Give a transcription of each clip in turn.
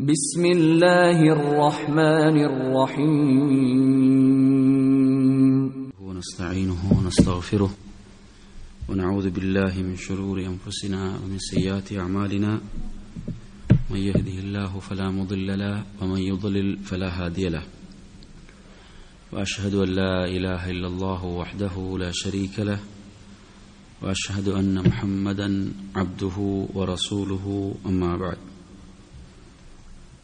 بسم الله الرحمن الرحيم. ونستعينه ونستغفره ونعوذ بالله من شرور أنفسنا ومن سيئات أعمالنا. من يهده الله فلا مضل له ومن يضلل فلا هادي له. وأشهد أن لا إله إلا الله وحده لا شريك له. وأشهد أن محمدا عبده ورسوله أما بعد.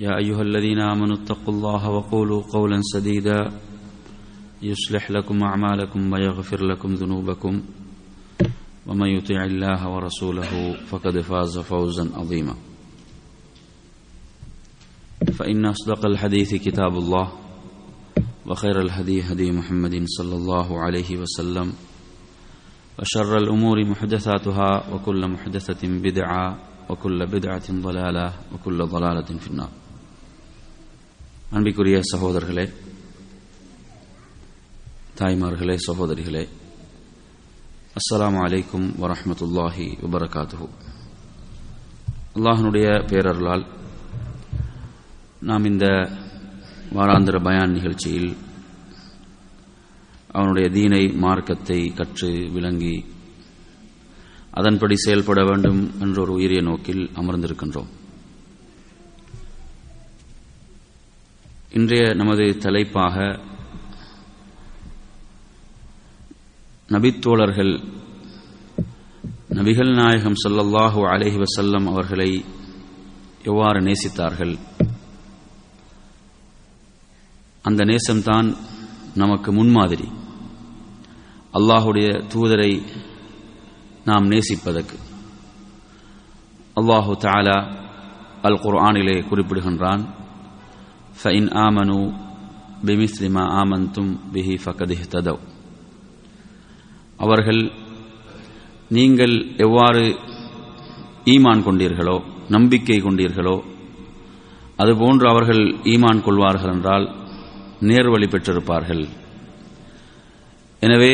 يا أيها الذين آمنوا اتقوا الله وقولوا قولا سديدا يصلح لكم أعمالكم ويغفر لكم ذنوبكم ومن يطع الله ورسوله فقد فاز فوزا عظيما. فإن أصدق الحديث كتاب الله وخير الهدي هدي محمد صلى الله عليه وسلم وشر الأمور محدثاتها وكل محدثة بدعة وكل بدعة ضلالة وكل ضلالة في النار. அன்பிக்குரிய சகோதரர்களே தாய்மார்களே சகோதரிகளே அஸ்ஸலாமு அலைக்கும் வரஹமத்துல்லாஹி வபரகாத்து அல்லாஹனுடைய பேரருளால் நாம் இந்த வாராந்திர பயான் நிகழ்ச்சியில் அவனுடைய தீனை மார்க்கத்தை கற்று விளங்கி அதன்படி செயல்பட வேண்டும் என்ற ஒரு உயரிய நோக்கில் அமர்ந்திருக்கின்றோம். இன்றைய நமது தலைப்பாக நபித்தோழர்கள் நபிகள் நாயகம் சல்லல்லாஹு அலஹி வசல்லம் அவர்களை எவ்வாறு நேசித்தார்கள்? அந்த நேசம்தான் நமக்கு முன்மாதிரி. அல்லாஹுடைய தூதரை நாம் நேசிப்பதற்கு. அல்லாஹு தாலா அல் குர்ஆனிலே குறிப்பிடுகின்றான் فإن آمنوا بمثل ما آمنتم به فقد اهتدوا அவர்கள் நீங்கள் எவ்வாறு ஈமான் கொண்டீர்களோ நம்பிக்கை கொண்டீர்களோ அதுபோன்று அவர்கள் ஈமான் கொள்வார்கள் என்றால் நேர்வழி பெற்றிருப்பார்கள் எனவே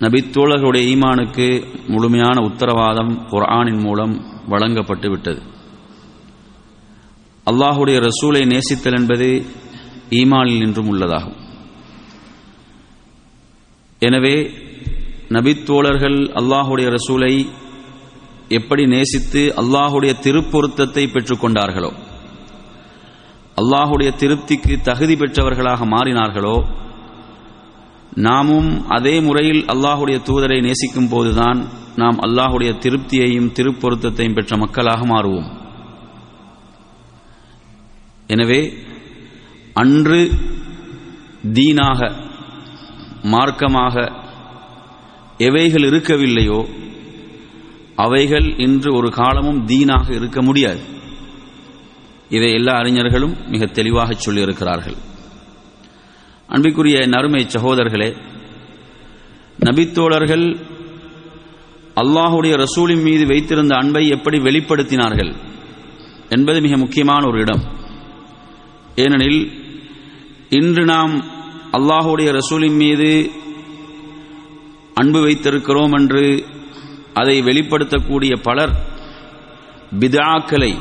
நபித்தோழர்களுடைய ஈமானுக்கு முழுமையான உத்தரவாதம் குர்ஆனின் மூலம் வழங்கப்பட்டு விட்டது அல்லாஹுடைய ரசூலை நேசித்தல் என்பது ஈமானில் நின்றும் உள்ளதாகும். எனவே நபித்தோழர்கள் அல்லாஹுடைய ரசூலை எப்படி நேசித்து அல்லாஹுடைய திருப்பொருத்தத்தை பெற்றுக்கொண்டார்களோ அல்லாஹுடைய திருப்திக்கு தகுதி பெற்றவர்களாக மாறினார்களோ நாமும் அதே முறையில் அல்லாஹுடைய தூதரை நேசிக்கும் போதுதான் நாம் அல்லாஹுடைய திருப்தியையும் திருப்பொருத்தத்தையும் பெற்ற மக்களாக மாறுவோம். எனவே அன்று தீனாக மார்க்கமாக எவைகள் இருக்கவில்லையோ அவைகள் இன்று ஒரு காலமும் தீனாக இருக்க முடியாது. இதை எல்லா அறிஞர்களும் மிக தெளிவாக சொல்லியிருக்கிறார்கள். அன்பிற்குரிய நறுமை சகோதரர்களே நபித்தோழர்கள் அல்லாஹுடைய ரசூலின் மீது வைத்திருந்த அன்பை எப்படி வெளிப்படுத்தினார்கள் என்பது மிக முக்கியமான ஒரு இடம். ஏனெனில் இன்று நாம் அல்லாஹுடைய ரசூலின் மீது அன்பு வைத்திருக்கிறோம் என்று அதை வெளிப்படுத்தக்கூடிய பலர் பிதாக்களை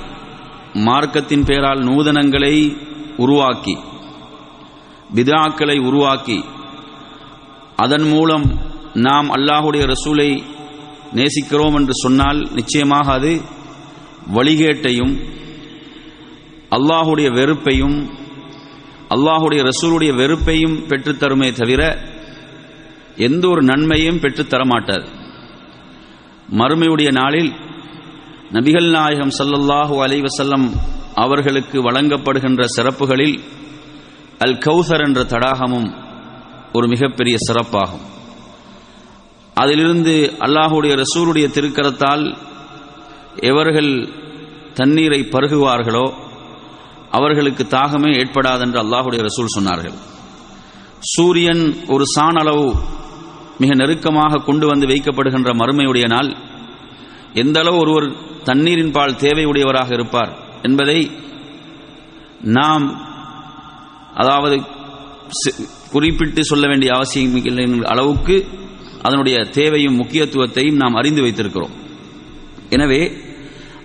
மார்க்கத்தின் பெயரால் நூதனங்களை உருவாக்கி பிதாக்களை உருவாக்கி அதன் மூலம் நாம் அல்லாஹுடைய ரசூலை நேசிக்கிறோம் என்று சொன்னால் நிச்சயமாக அது வழிகேட்டையும் அல்லாஹுடைய வெறுப்பையும் அல்லாஹுடைய ரசூலுடைய வெறுப்பையும் பெற்றுத்தருமே தவிர எந்த ஒரு நன்மையும் பெற்றுத்தரமாட்டார். மறுமையுடைய நாளில் நபிகள் நாயகம் சல்லல்லாஹூ அலைவசல்லம் அவர்களுக்கு வழங்கப்படுகின்ற சிறப்புகளில் அல் கௌசர் என்ற தடாகமும் ஒரு மிகப்பெரிய சிறப்பாகும். அதிலிருந்து அல்லாஹுடைய ரசூருடைய திருக்கரத்தால் எவர்கள் தண்ணீரை பருகுவார்களோ அவர்களுக்கு தாகமே ஏற்படாதென்று அல்லாஹுடைய ரசூல் சொன்னார்கள். சூரியன் ஒரு சான் அளவு மிக நெருக்கமாக கொண்டு வந்து வைக்கப்படுகின்ற மறுமையுடைய நாள். எந்த அளவு ஒருவர் தண்ணீரின் பால் தேவையுடையவராக இருப்பார் என்பதை நாம் அதாவது குறிப்பிட்டு சொல்ல வேண்டிய அவசியம் இல்லை அளவுக்கு அதனுடைய தேவையும் முக்கியத்துவத்தையும் நாம் அறிந்து வைத்திருக்கிறோம். எனவே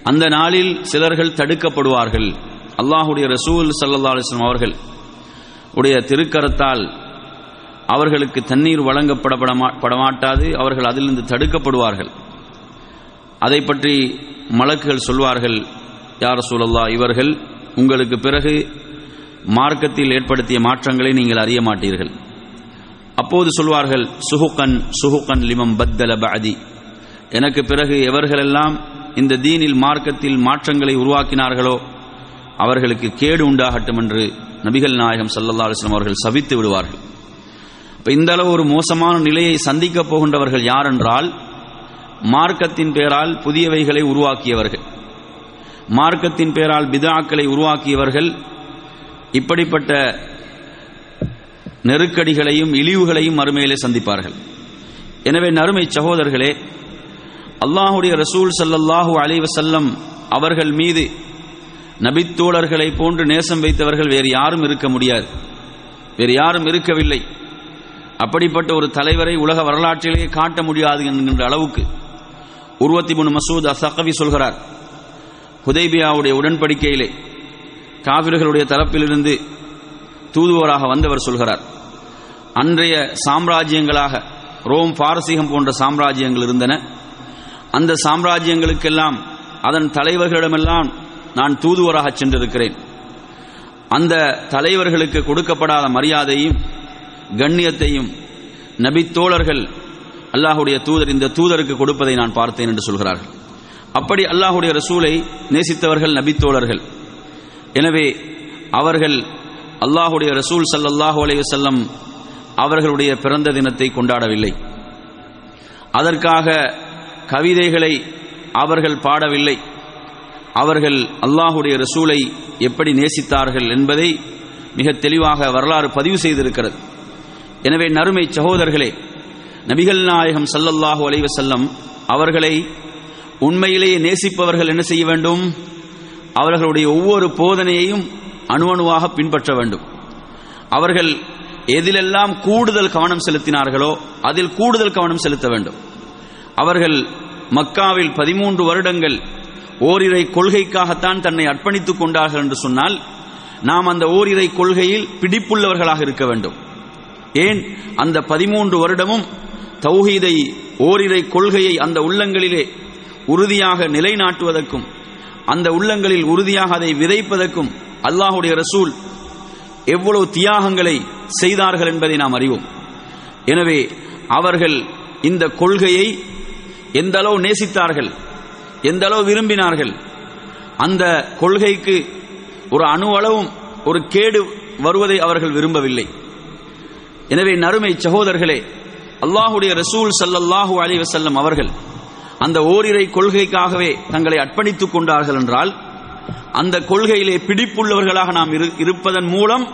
அந்த நாளில் சிலர்கள் தடுக்கப்படுவார்கள். அல்லாஹுடைய ரசூல் சல்லா அலிஸ்லாம் அவர்கள் உடைய திருக்கரத்தால் அவர்களுக்கு தண்ணீர் வழங்கப்படப்பட மாட்டாது அவர்கள் அதிலிருந்து தடுக்கப்படுவார்கள். அதை பற்றி மலக்குகள் சொல்வார்கள் யார் சூழல்லா இவர்கள் உங்களுக்கு பிறகு மார்க்கத்தில் ஏற்படுத்திய மாற்றங்களை நீங்கள் அறிய மாட்டீர்கள். அப்போது சொல்வார்கள் சுஹுக்கன் சுஹுக்கன் லிமம் பத்தல பதி எனக்கு பிறகு எவர்களெல்லாம் இந்த தீனில் மார்க்கத்தில் மாற்றங்களை உருவாக்கினார்களோ அவர்களுக்கு கேடு உண்டாகட்டும் என்று நபிகள் நாயகம் சல்லல்லா அலுவலம் அவர்கள் சவித்து விடுவார்கள். இப்போ இந்த அளவு ஒரு மோசமான நிலையை சந்திக்கப் போகின்றவர்கள் யார் என்றால் மார்க்கத்தின் பெயரால் புதியவைகளை உருவாக்கியவர்கள். மார்க்கத்தின் பெயரால் பிதாக்களை உருவாக்கியவர்கள் இப்படிப்பட்ட நெருக்கடிகளையும் இழிவுகளையும் மறுமையிலே சந்திப்பார்கள். எனவே நறுமை சகோதரர்களே அல்லாஹுடைய ரசூல் சல்லல்லாஹூ அலைவசல்லம் அவர்கள் மீது நபித்தோழர்களை போன்று நேசம் வைத்தவர்கள் வேறு யாரும் இருக்க முடியாது. வேறு யாரும் இருக்கவில்லை. அப்படிப்பட்ட ஒரு தலைவரை உலக வரலாற்றிலேயே காட்ட முடியாது என்கின்ற அளவுக்கு உருவத்தி முன் மசூத் அசகவி சொல்கிறார். ஹுதைபியாவுடைய உடன்படிக்கையிலே காவிர்களுடைய தரப்பிலிருந்து தூதுவராக வந்தவர் சொல்கிறார். அன்றைய சாம்ராஜ்யங்களாக ரோம் பாரசீகம் போன்ற சாம்ராஜ்யங்கள் இருந்தன. அந்த சாம்ராஜ்யங்களுக்கெல்லாம் அதன் தலைவர்களிடமெல்லாம் நான் தூதுவராக சென்றிருக்கிறேன். அந்த தலைவர்களுக்கு கொடுக்கப்படாத மரியாதையும் கண்ணியத்தையும் நபித்தோழர்கள் அல்லாஹுடைய தூதர் இந்த தூதருக்கு கொடுப்பதை நான் பார்த்தேன் என்று சொல்கிறார்கள். அப்படி அல்லாஹுடைய ரசூலை நேசித்தவர்கள் நபித்தோழர்கள் எனவே அவர்கள் அல்லாஹுடைய ரசூல் சல்லல்லாஹு அலையுசல்லம் அவர்களுடைய பிறந்த தினத்தை கொண்டாடவில்லை. அதற்காக கவிதைகளை அவர்கள் பாடவில்லை. அவர்கள் அல்லாஹுடைய ரசூலை எப்படி நேசித்தார்கள் என்பதை மிக தெளிவாக வரலாறு பதிவு செய்திருக்கிறது. எனவே நறுமை சகோதரர்களே நபிகள் நாயகம் சல்லல்லாஹு அலைவசல்லம் அவர்களை உண்மையிலேயே நேசிப்பவர்கள் என்ன செய்ய வேண்டும்? அவர்களுடைய ஒவ்வொரு போதனையையும் அணுவணுவாக பின்பற்ற வேண்டும். அவர்கள் எதிலெல்லாம் கூடுதல் கவனம் செலுத்தினார்களோ அதில் கூடுதல் கவனம் செலுத்த வேண்டும். அவர்கள் மக்காவில் பதிமூன்று வருடங்கள் ஓரிரை கொள்கைக்காகத்தான் தன்னை அர்ப்பணித்துக் கொண்டார்கள் என்று சொன்னால் நாம் அந்த ஓரிரை கொள்கையில் பிடிப்புள்ளவர்களாக இருக்க வேண்டும். ஏன்? அந்த பதிமூன்று வருடமும் தௌஹீதை ஓரிரை கொள்கையை அந்த உள்ளங்களிலே உறுதியாக நிலைநாட்டுவதற்கும் அந்த உள்ளங்களில் உறுதியாக அதை விதைப்பதற்கும் அல்லாஹுடைய ரசூல் எவ்வளவு தியாகங்களை செய்தார்கள் என்பதை நாம் அறிவோம். எனவே அவர்கள் இந்த கொள்கையை எந்த அளவு நேசித்தார்கள் எந்த அளவு விரும்பினார்கள்? அந்த கொள்கைக்கு ஒரு அணுவளவும் ஒரு கேடு வருவதை அவர்கள் விரும்பவில்லை. எனவே நறுமை சகோதரர்களே அல்லாஹுடைய ரசூல் சல்லல்லாஹூ அலி வசல்லம் அவர்கள் அந்த ஓரிரை கொள்கைக்காகவே தங்களை அர்ப்பணித்துக் கொண்டார்கள் என்றால் அந்த கொள்கையிலே பிடிப்புள்ளவர்களாக நாம் இருப்பதன் மூலம்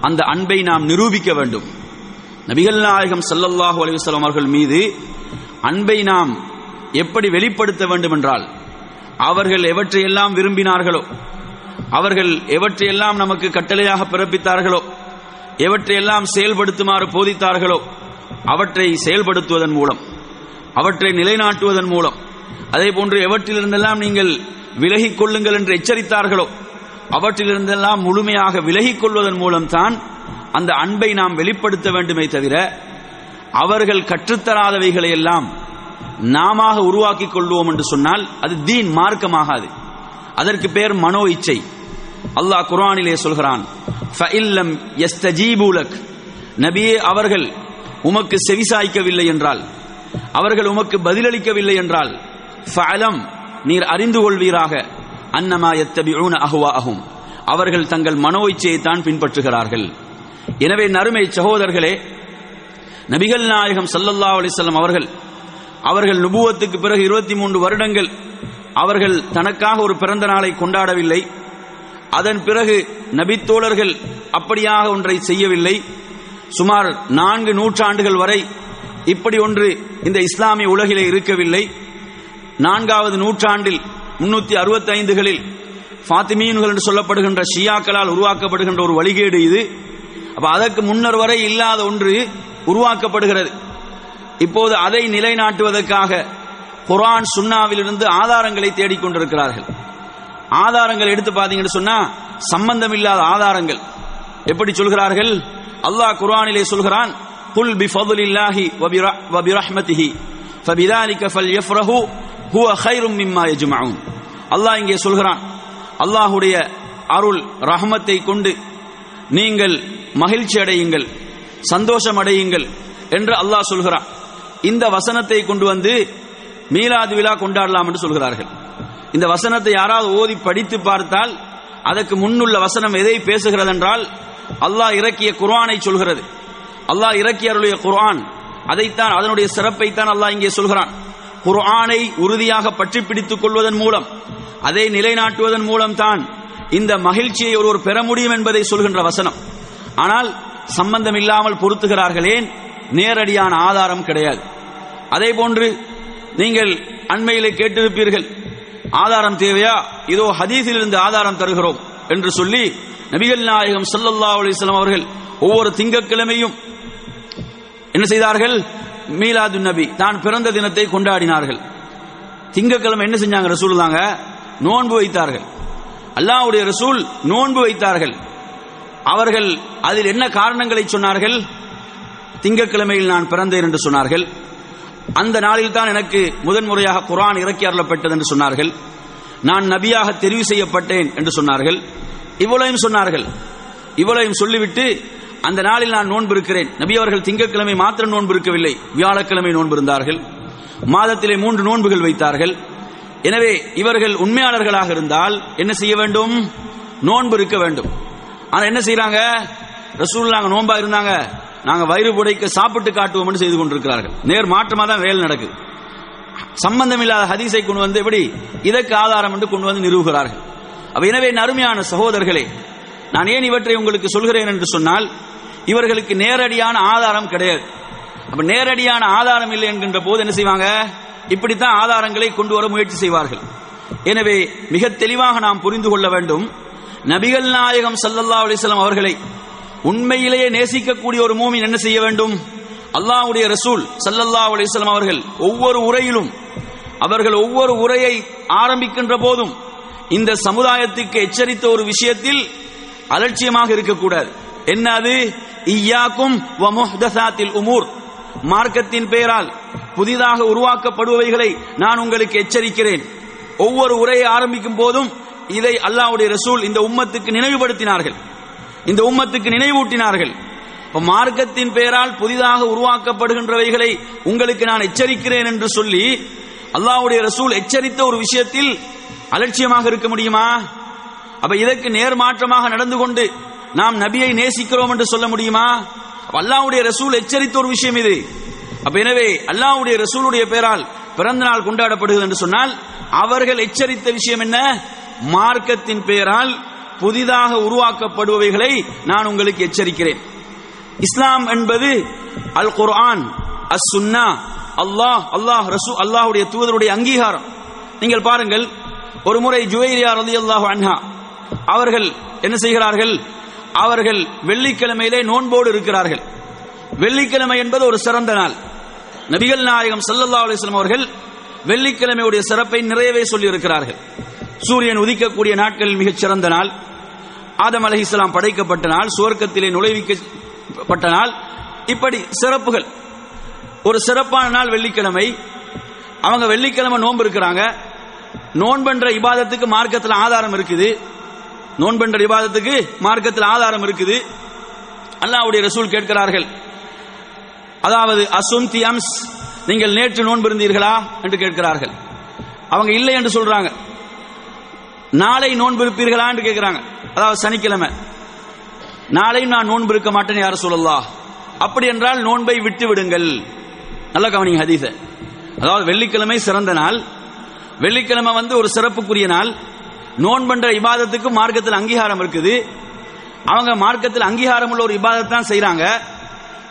அந்த அன்பை நாம் நிரூபிக்க வேண்டும். நபிகள் நாயகம் சல்லல்லாஹு அலிவசலம் அவர்கள் மீது அன்பை நாம் எப்படி வெளிப்படுத்த வேண்டும் என்றால் அவர்கள் எவற்றையெல்லாம் விரும்பினார்களோ அவர்கள் எவற்றையெல்லாம் நமக்கு கட்டளையாக பிறப்பித்தார்களோ எவற்றையெல்லாம் செயல்படுத்துமாறு போதித்தார்களோ அவற்றை செயல்படுத்துவதன் மூலம் அவற்றை நிலைநாட்டுவதன் மூலம் அதே போன்று எவற்றிலிருந்தெல்லாம் நீங்கள் விலகிக் கொள்ளுங்கள் என்று எச்சரித்தார்களோ அவற்றிலிருந்தெல்லாம் முழுமையாக விலகிக் கொள்வதன் மூலம்தான் அந்த அன்பை நாம் வெளிப்படுத்த வேண்டுமே தவிர அவர்கள் கற்றுத்தராதவைகளை எல்லாம் நாம உருவாக்கிக் கொள்வோம் என்று சொன்னால் அது தீன் மார்க்கமாகாது. அதற்கு பேர் மனோ இச்சை. அல்லாஹ் குரானிலே சொல்கிறான் நபியே அவர்கள் உமக்கு செவிசாய்க்கவில்லை என்றால் அவர்கள் உமக்கு பதிலளிக்கவில்லை என்றால் ஃபலம் நீர் அறிந்து கொள்வீராக. அன்னமா எத்தபிஊன அவர்கள் தங்கள் மனோ இச்சையை தான் பின்பற்றுகிறார்கள். எனவே நறுமை சகோதரர்களே நபிகள் நாயகம் சல்லல்லா அலிசல்லம் அவர்கள் அவர்கள் நுபுவத்துக்கு பிறகு இருபத்தி மூன்று வருடங்கள் அவர்கள் தனக்காக ஒரு பிறந்த நாளை கொண்டாடவில்லை. அதன் பிறகு நபித்தோழர்கள் அப்படியாக ஒன்றை செய்யவில்லை. சுமார் நான்கு நூற்றாண்டுகள் வரை இப்படி ஒன்று இந்த இஸ்லாமிய உலகிலே இருக்கவில்லை. நான்காவது நூற்றாண்டில் முன்னூத்தி அறுபத்தி ஐந்துகளில் ஃபாத்திமீன்கள் என்று சொல்லப்படுகின்ற ஷியாக்களால் உருவாக்கப்படுகின்ற ஒரு வழிகேடு இது. அப்ப அதற்கு முன்னர் வரை இல்லாத ஒன்று உருவாக்கப்படுகிறது. இப்போது அதை நிலைநாட்டுவதற்காக குரான் சுன்னாவிலிருந்து ஆதாரங்களை தேடிக்கொண்டிருக்கிறார்கள் ஆதாரங்கள் எடுத்து பார்த்தீங்கன்னு சொன்னா சம்பந்தமில்லாத ஆதாரங்கள். எப்படி சொல்கிறார்கள்? அல்லாஹ் குரானிலே சொல்கிறான் குல் பி ஃபضலில்லாஹி வ பிரஹ்மதிஹி ஃபபிதாலிக ஃபல்யஃப்ரஹு ஹுவ கைரும் மிம்மா யஜ்மஊன் அல்லாஹ் இங்கே சொல்கிறான் அல்லாஹ்வுடைய அருள் ரஹமத்தை கொண்டு நீங்கள் மகிழ்ச்சி அடையுங்கள் சந்தோஷம் அடையுங்கள் என்று அல்லாஹ் சொல்கிறான். இந்த வசனத்தை கொண்டு வந்து மீலாது விழா கொண்டாடலாம் என்று சொல்கிறார்கள். இந்த வசனத்தை யாராவது ஓதி படித்து பார்த்தால் அதற்கு முன்னுள்ள வசனம் எதை பேசுகிறது என்றால் அல்லாஹ் இறக்கிய குர்ஆனை சொல்கிறது. அல்லாஹ் இறக்கிய அருளிய குர்ஆன். அதைத்தான் அதனுடைய சிறப்பைத்தான் அல்லாஹ் இங்கே சொல்கிறான். குர்ஆனை உறுதியாக பற்றி பிடித்துக் கொள்வதன் மூலம் அதை நிலைநாட்டுவதன் மூலம் தான் இந்த மகிழ்ச்சியை ஒருவர் பெற முடியும் என்பதை சொல்கின்ற வசனம். ஆனால் சம்பந்தம் இல்லாமல் பொருத்துகிறார்களேன் நேரடியான ஆதாரம் கிடையாது. அதே போன்று நீங்கள் அண்மையிலே கேட்டிருப்பீர்கள் ஆதாரம் தேவையா? இதோ ஹதீஸில் இருந்து ஆதாரம் தருகிறோம் என்று சொல்லி நபிகள் நாயகம் ஸல்லல்லாஹு அலிஸ்லாம் அவர்கள் ஒவ்வொரு திங்கட்கிழமையும் என்ன செய்தார்கள்? மீலாது நபி தான் பிறந்த தினத்தை கொண்டாடினார்கள். திங்கட்கிழமை என்ன செஞ்சாங்க ரசூலுல்லாங்க? நோன்பு வைத்தார்கள். அல்லாஹ்வுடைய ரசூல் நோன்பு வைத்தார்கள். அவர்கள் அதில் என்ன காரணங்களை சொன்னார்கள்? திங்கட்கிழமையில் நான் பிறந்தேன் என்று சொன்னார்கள். அந்த நாளில் தான் எனக்கு முதன்முறையாக குரான் இறக்கி அருளப்பட்டது என்று சொன்னார்கள். நான் நபியாக தெரிவு செய்யப்பட்டேன் என்று சொன்னார்கள். இவ்வளவையும் சொன்னார்கள். இவ்வளவையும் சொல்லிவிட்டு அந்த நாளில் நான் நோன்பு இருக்கிறேன். நபி அவர்கள் திங்கட்கிழமை மாத்திரம் நோன்பு இருக்கவில்லை. வியாழக்கிழமை நோன்பு இருந்தார்கள். மாதத்திலே மூன்று நோன்புகள் வைத்தார்கள். எனவே இவர்கள் உண்மையாளர்களாக இருந்தால் என்ன செய்ய வேண்டும்? நோன்பு இருக்க வேண்டும். ஆனால் என்ன செய்யறாங்க ரசூல் நாங்கள் நோன்பா இருந்தாங்க. நாங்க வயிறு புடைக்க சாப்பிட்டு காட்டுவோம் செய்து கொண்டிருக்கிறார்கள். நேர் மாற்றமா தான் வேலை நடக்குது. சம்பந்தம் இல்லாத ஹதீஸை கொண்டு வந்து எப்படி? இதற்கு ஆதாரம் என்று கொண்டு வந்து நிறுவுகிறார்கள் அப்ப எனவே அருமையான சகோதரர்களே நான் ஏன் இவற்றை உங்களுக்கு சொல்கிறேன் என்று சொன்னால் இவர்களுக்கு நேரடியான ஆதாரம் கிடையாது. அப்ப நேரடியான ஆதாரம் இல்லை என்கின்ற போது என்ன செய்வாங்க? இப்படித்தான் ஆதாரங்களை கொண்டு வர முயற்சி செய்வார்கள். எனவே மிக தெளிவாக நாம் புரிந்து கொள்ள வேண்டும். நபிகள் நாயகம் சல்லல்லா அலிஸ்லாம் அவர்களை உண்மையிலேயே நேசிக்கக்கூடிய ஒரு மூமின் என்ன செய்ய வேண்டும்? அல்லாஹ்வுடைய ரசூல் சல்லல்லா அலிஸ்லாம் அவர்கள் ஒவ்வொரு உரையிலும் அவர்கள் ஒவ்வொரு உரையை ஆரம்பிக்கின்ற போதும் இந்த சமுதாயத்துக்கு எச்சரித்த ஒரு விஷயத்தில் அலட்சியமாக இருக்கக்கூடாது. என்ன அது? ஈயாக்கும் உமூர். மார்க்கத்தின் பெயரால் புதிதாக உருவாக்கப்படுபவைகளை நான் உங்களுக்கு எச்சரிக்கிறேன். ஒவ்வொரு உரையை ஆரம்பிக்கும் போதும் இதை அல்லாஹ்வுடைய ரசூல் இந்த உம்மத்துக்கு நினைவுபடுத்தினார்கள். இந்த உம்மத்துக்கு நினைவூட்டினார்கள். இப்ப மார்க்கத்தின் பெயரால் புதிதாக உருவாக்கப்படுகின்றவைகளை உங்களுக்கு நான் எச்சரிக்கிறேன் என்று சொல்லி அல்லாவுடைய ரசூல் எச்சரித்த ஒரு விஷயத்தில் அலட்சியமாக இருக்க முடியுமா? அப்ப இதற்கு நேர்மாற்றமாக நடந்து கொண்டு நாம் நபியை நேசிக்கிறோம் என்று சொல்ல முடியுமா? அல்லாவுடைய ரசூல் எச்சரித்த ஒரு விஷயம் இது. அப்ப எனவே அல்லாஹ்வுடைய ரசூலுடைய பெயரால் பிறந்த நாள் கொண்டாடப்படுகிறது என்று சொன்னால் அவர்கள் எச்சரித்த விஷயம் என்ன? மார்க்கத்தின் பெயரால் புதிதாக உருவாக்கப்படுபவைகளை நான் உங்களுக்கு எச்சரிக்கிறேன். இஸ்லாம் என்பது அல் குர்ஆன் அஸ் சுன்னா அல்லாஹ் அல்லாஹ் ரசூ அல்லாஹுடைய தூதருடைய அங்கீகாரம். நீங்கள் பாருங்கள் ஒரு முறை ஜுவைரியா அல்லாஹ் அன்ஹா அவர்கள் என்ன செய்கிறார்கள்? அவர்கள் வெள்ளிக்கிழமையிலே நோன்போடு இருக்கிறார்கள். வெள்ளிக்கிழமை என்பது ஒரு சிறந்த நாள். நபிகள் நாயகம் ஸல்லல்லாஹு அலிஸ்லாம் அவர்கள் வெள்ளிக்கிழமையுடைய சிறப்பை நிறையவே சொல்லி இருக்கிறார்கள் சூரியன் உதிக்கக்கூடிய நாட்களில் மிகச் சிறந்த நாள். ஆதம் இஸ்லாம் படைக்கப்பட்ட நாள் சுவர்க்கத்திலே நுழைவிக்கப்பட்ட நாள். இப்படி சிறப்புகள். ஒரு சிறப்பான நாள் வெள்ளிக்கிழமை. அவங்க வெள்ளிக்கிழமை நோன்பு இருக்கிறாங்க. நோன்பென்ற இபாதத்துக்கு மார்க்கத்தில் ஆதாரம் இருக்குது. நோன்பென்ற இபாதத்துக்கு மார்க்கத்தில் ஆதாரம் இருக்குது. அல்லாவுடைய ரசூல் கேட்கிறார்கள். அதாவது அசும் நீங்கள் நேற்று நோன்பு இருந்தீர்களா? என்று கேட்கிறார்கள். அவங்க இல்லை என்று சொல்றாங்க. நாளை நோன்பு இருப்பீர்களா என்று கேட்கிறாங்க அதாவது சனிக்கிழமை. நாளையும் நான் நோன்பு இருக்க மாட்டேன் யார சொல்லலா? அப்படி என்றால் நோன்பை விட்டு விடுங்கள். நல்ல கவனிங்க ஹதீஸ. அதாவது வெள்ளிக்கிழமை சிறந்த நாள். வெள்ளிக்கிழமை வந்து ஒரு சிறப்புக்குரிய நாள். நோன்பன்ற இபாதத்துக்கு மார்க்கத்தில் அங்கீகாரம் இருக்குது. அவங்க மார்க்கத்தில் அங்கீகாரம் உள்ள ஒரு இபாதத்தை தான் செய்கிறாங்க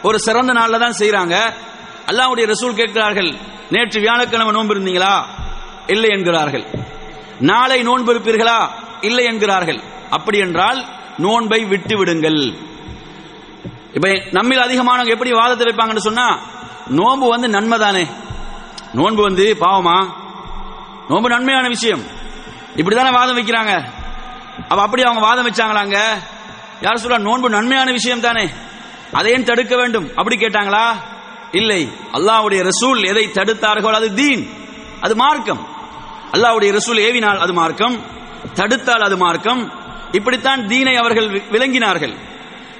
ஒரு சிறந்த நாளில் தான் செய்கிறாங்க அல்லாவுடைய ரசூல் கேட்கிறார்கள் நேற்று வியாழக்கிழமை நோன்பு இருந்தீங்களா? இல்லை என்கிறார்கள். நாளை நோன்பு இருப்பீர்களா இல்லை என்கிறார்கள். அப்படி என்றால் நோன்பை விட்டு விடுங்கள் இப்ப நம்மில் அதிகமானவங்க எப்படி வாதத்தை வைப்பாங்கன்னு சொன்னா நோன்பு வந்து நன்மை தானே? நோன்பு வந்து பாவமா? நோன்பு நன்மையான விஷயம். இப்படிதானே வாதம் வைக்கிறாங்க. அப்ப அப்படி அவங்க வாதம் வச்சாங்களாங்க? யார் சொல்ல நோன்பு நன்மையான விஷயம் தானே? அதையும் தடுக்க வேண்டும்? அப்படி கேட்டாங்களா? இல்லை. அல்லாவுடைய ரசூல் எதை தடுத்தார்கள் அது தீன். அது மார்க்கம். அல்லாவுடைய ரசூல் ஏவினால் அது மார்க்கம் தடுத்தால் அது மார்க்கம். இப்படித்தான் தீனை அவர்கள் வி- விளங்கினார்கள்.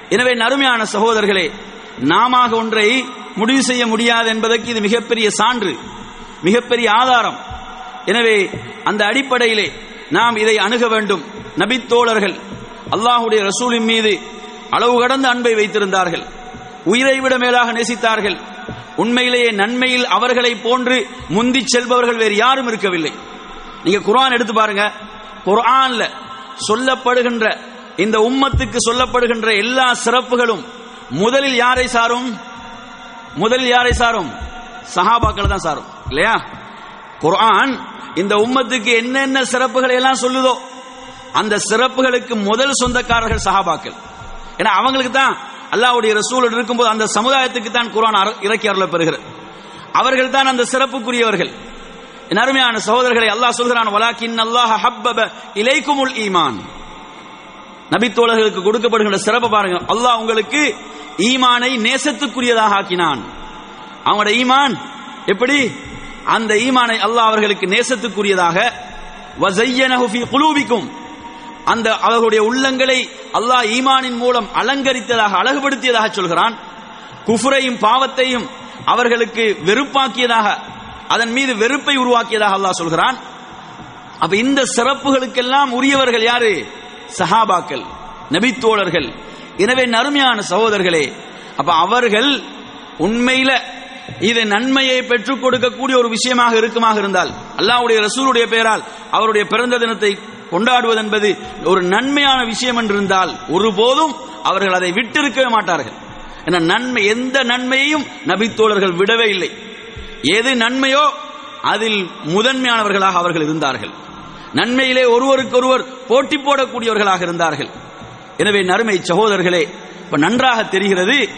எனவே நறுமையான சகோதரர்களே நாம ஒன்றை முடிவு செய்ய முடியாது என்பதற்கு இது மிகப்பெரிய சான்று மிகப்பெரிய ஆதாரம். எனவே அந்த அடிப்படையிலே நாம் இதை அணுக வேண்டும். நபித்தோழர்கள் அல்லாஹ்வுடைய ரசூலின் மீது அளவு கடந்த அன்பை வைத்திருந்தார்கள். உயிரை விட மேலாக நேசித்தார்கள். உண்மையிலேயே நன்மையில் அவர்களை போன்று முந்தி செல்பவர்கள் வேறு யாரும் இருக்கவில்லை. நீங்க குர்ஆன் எடுத்து பாருங்க. குரான்ல சொல்லப்படுகின்ற இந்த உம்மத்துக்கு சொல்லப்படுகின்ற எல்லா சிறப்புகளும் முதலில் யாரை சாரும்? முதலில் யாரை சாரும்? சஹாபாக்களை தான் சாரும். இல்லையா? குரான் இந்த உம்மத்துக்கு என்னென்ன சிறப்புகளை எல்லாம் சொல்லுதோ அந்த சிறப்புகளுக்கு முதல் சொந்தக்காரர்கள் சஹாபாக்கள். ஏன்னா அவங்களுக்கு தான் அல்லாவுடைய ரசூல் இருக்கும்போது அந்த சமுதாயத்துக்கு தான் குரான் இறக்கி அருள பெறுகிறது அவர்கள் தான் அந்த சிறப்புக்குரியவர்கள். அருமையான சகோதரர்களை அல்லாஹ் சொல்கிறான் வலாக்கின் அல்லாஹ் ஹப்பப இலைக்குமுல் ஈமான். நபித்தோழர்களுக்கு கொடுக்கப்படுகின்ற சிறப்பு பாருங்க. அல்லாஹ் உங்களுக்கு ஈமானை நேசத்துக்குரியதாக ஆக்கினான். அவங்களோட ஈமான் எப்படி? அந்த ஈமானை அல்லாஹ் அவர்களுக்கு நேசத்துக்குரியதாக வஸய்யனஹு ஃபீ குலூபிக்கும். அந்த அவர்களுடைய உள்ளங்களை அல்லாஹ் ஈமானின் மூலம் அலங்கரித்ததாக அழகுபடுத்தியதாக சொல்கிறான். குஃபுரையும் பாவத்தையும் அவர்களுக்கு வெறுப்பாக்கியதாக அதன் மீது வெறுப்பை உருவாக்கியதாக அல்லாஹ் சொல்கிறான். அப்ப இந்த சிறப்புகளுக்கெல்லாம் உரியவர்கள் யாரு? சஹாபாக்கள் நபித்தோழர்கள். எனவே நறுமையான சகோதரர்களே அப்ப அவர்கள் உண்மையில இது நன்மையை பெற்றுக் கொடுக்கக்கூடிய ஒரு விஷயமாக இருக்குமாக இருந்தால் அல்லாஹ்வுடைய ரசூலுடைய பெயரால் அவருடைய பிறந்த தினத்தை கொண்டாடுவது என்பது ஒரு நன்மையான விஷயம் என்றிருந்தால் ஒருபோதும் அவர்கள் அதை விட்டிருக்கவே மாட்டார்கள். என நன்மை எந்த நன்மையையும் நபித்தோழர்கள் விடவே இல்லை. எது நன்மையோ அதில் முதன்மையானவர்களாக அவர்கள் இருந்தார்கள். நன்மையிலே ஒருவருக்கொருவர் போட்டி போடக்கூடியவர்களாக இருந்தார்கள். எனவே நறுமை சகோதரர்களே இப்ப நன்றாக தெரிகிறது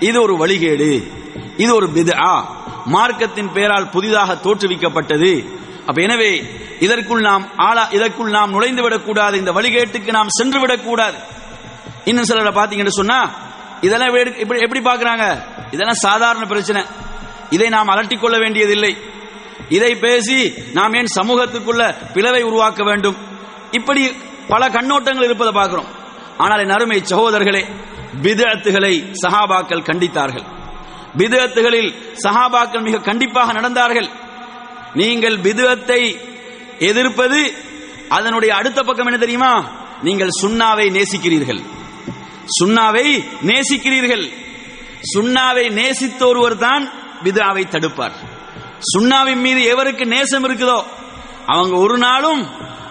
இது ஒரு வழிகேடு. இது ஒரு பிதா. மார்க்கத்தின் பெயரால் புதிதாக தோற்றுவிக்கப்பட்டது. அப்ப எனவே இதற்குள் நாம் ஆளா இதற்குள் நாம் நுழைந்து விடக்கூடாது. இந்த வழிகேட்டுக்கு நாம் சென்று விடக்கூடாது. இன்னும் சிலரை பாத்தீங்கன்னு சொன்னா இதெல்லாம் எப்படி- எப்படி எப்படி பாக்குறாங்க இதெல்லாம் சாதாரண பிரச்சனை. இதை நாம் அலட்டிக் கொள்ள வேண்டியதில்லை. இதை பேசி நாம் ஏன் சமூகத்துக்குள்ள பிளவை உருவாக்க வேண்டும்? இப்படி பல கண்ணோட்டங்கள் இருப்பதை பார்க்கிறோம். ஆனால் என் அருமை சகோதரர்களே பிதஅத்துகளை சஹாபாக்கள் கண்டித்தார்கள். பிதஅத்துகளில் சஹாபாக்கள் மிக கண்டிப்பாக நடந்தார்கள். நீங்கள் பிதுவத்தை எதிர்ப்பது அதனுடைய அடுத்த பக்கம் என்ன தெரியுமா? நீங்கள் சுண்ணாவை நேசிக்கிறீர்கள். சுண்ணாவை நேசிக்கிறீர்கள். சுண்ணாவை நேசித்த ஒருவர் தான் பிதாவை தடுப்பார். சுண்ணாவின் மீது எவருக்கு நேசம் இருக்குதோ அவங்க ஒரு நாளும்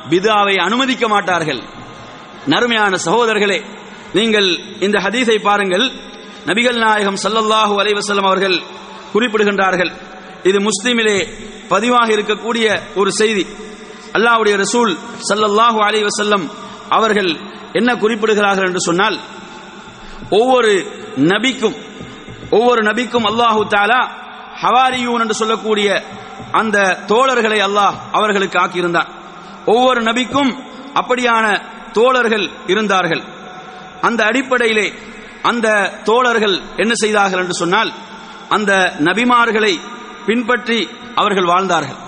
பிதாவை அனுமதிக்க மாட்டார்கள். நறுமையான சகோதரர்களே நீங்கள் இந்த ஹதீஸை பாருங்கள். நபிகள் நாயகம் சல்லல்லாஹு அலைவசல்லம் அவர்கள் குறிப்பிடுகின்றார்கள். இது முஸ்லீமிலே பதிவாக இருக்கக்கூடிய ஒரு செய்தி. அல்லாஹ்வுடைய ரசூல் சல்லல்லாஹு அலைஹி வஸல்லம் அவர்கள் என்ன குறிப்பிடுகிறார்கள் என்று சொன்னால் ஒவ்வொரு நபிக்கும் ஒவ்வொரு நபிக்கும் அல்லாஹு தாலா ஹவாரியூன் என்று சொல்லக்கூடிய அந்த தோழர்களை அல்லாஹ் அவர்களுக்கு ஆக்கியிருந்தார் ஒவ்வொரு நபிக்கும் அப்படியான தோழர்கள் இருந்தார்கள். அந்த அடிப்படையிலே அந்த தோழர்கள் என்ன செய்தார்கள் என்று சொன்னால் அந்த நபிமார்களை பின்பற்றி அவர்கள் வாழ்ந்தார்கள்.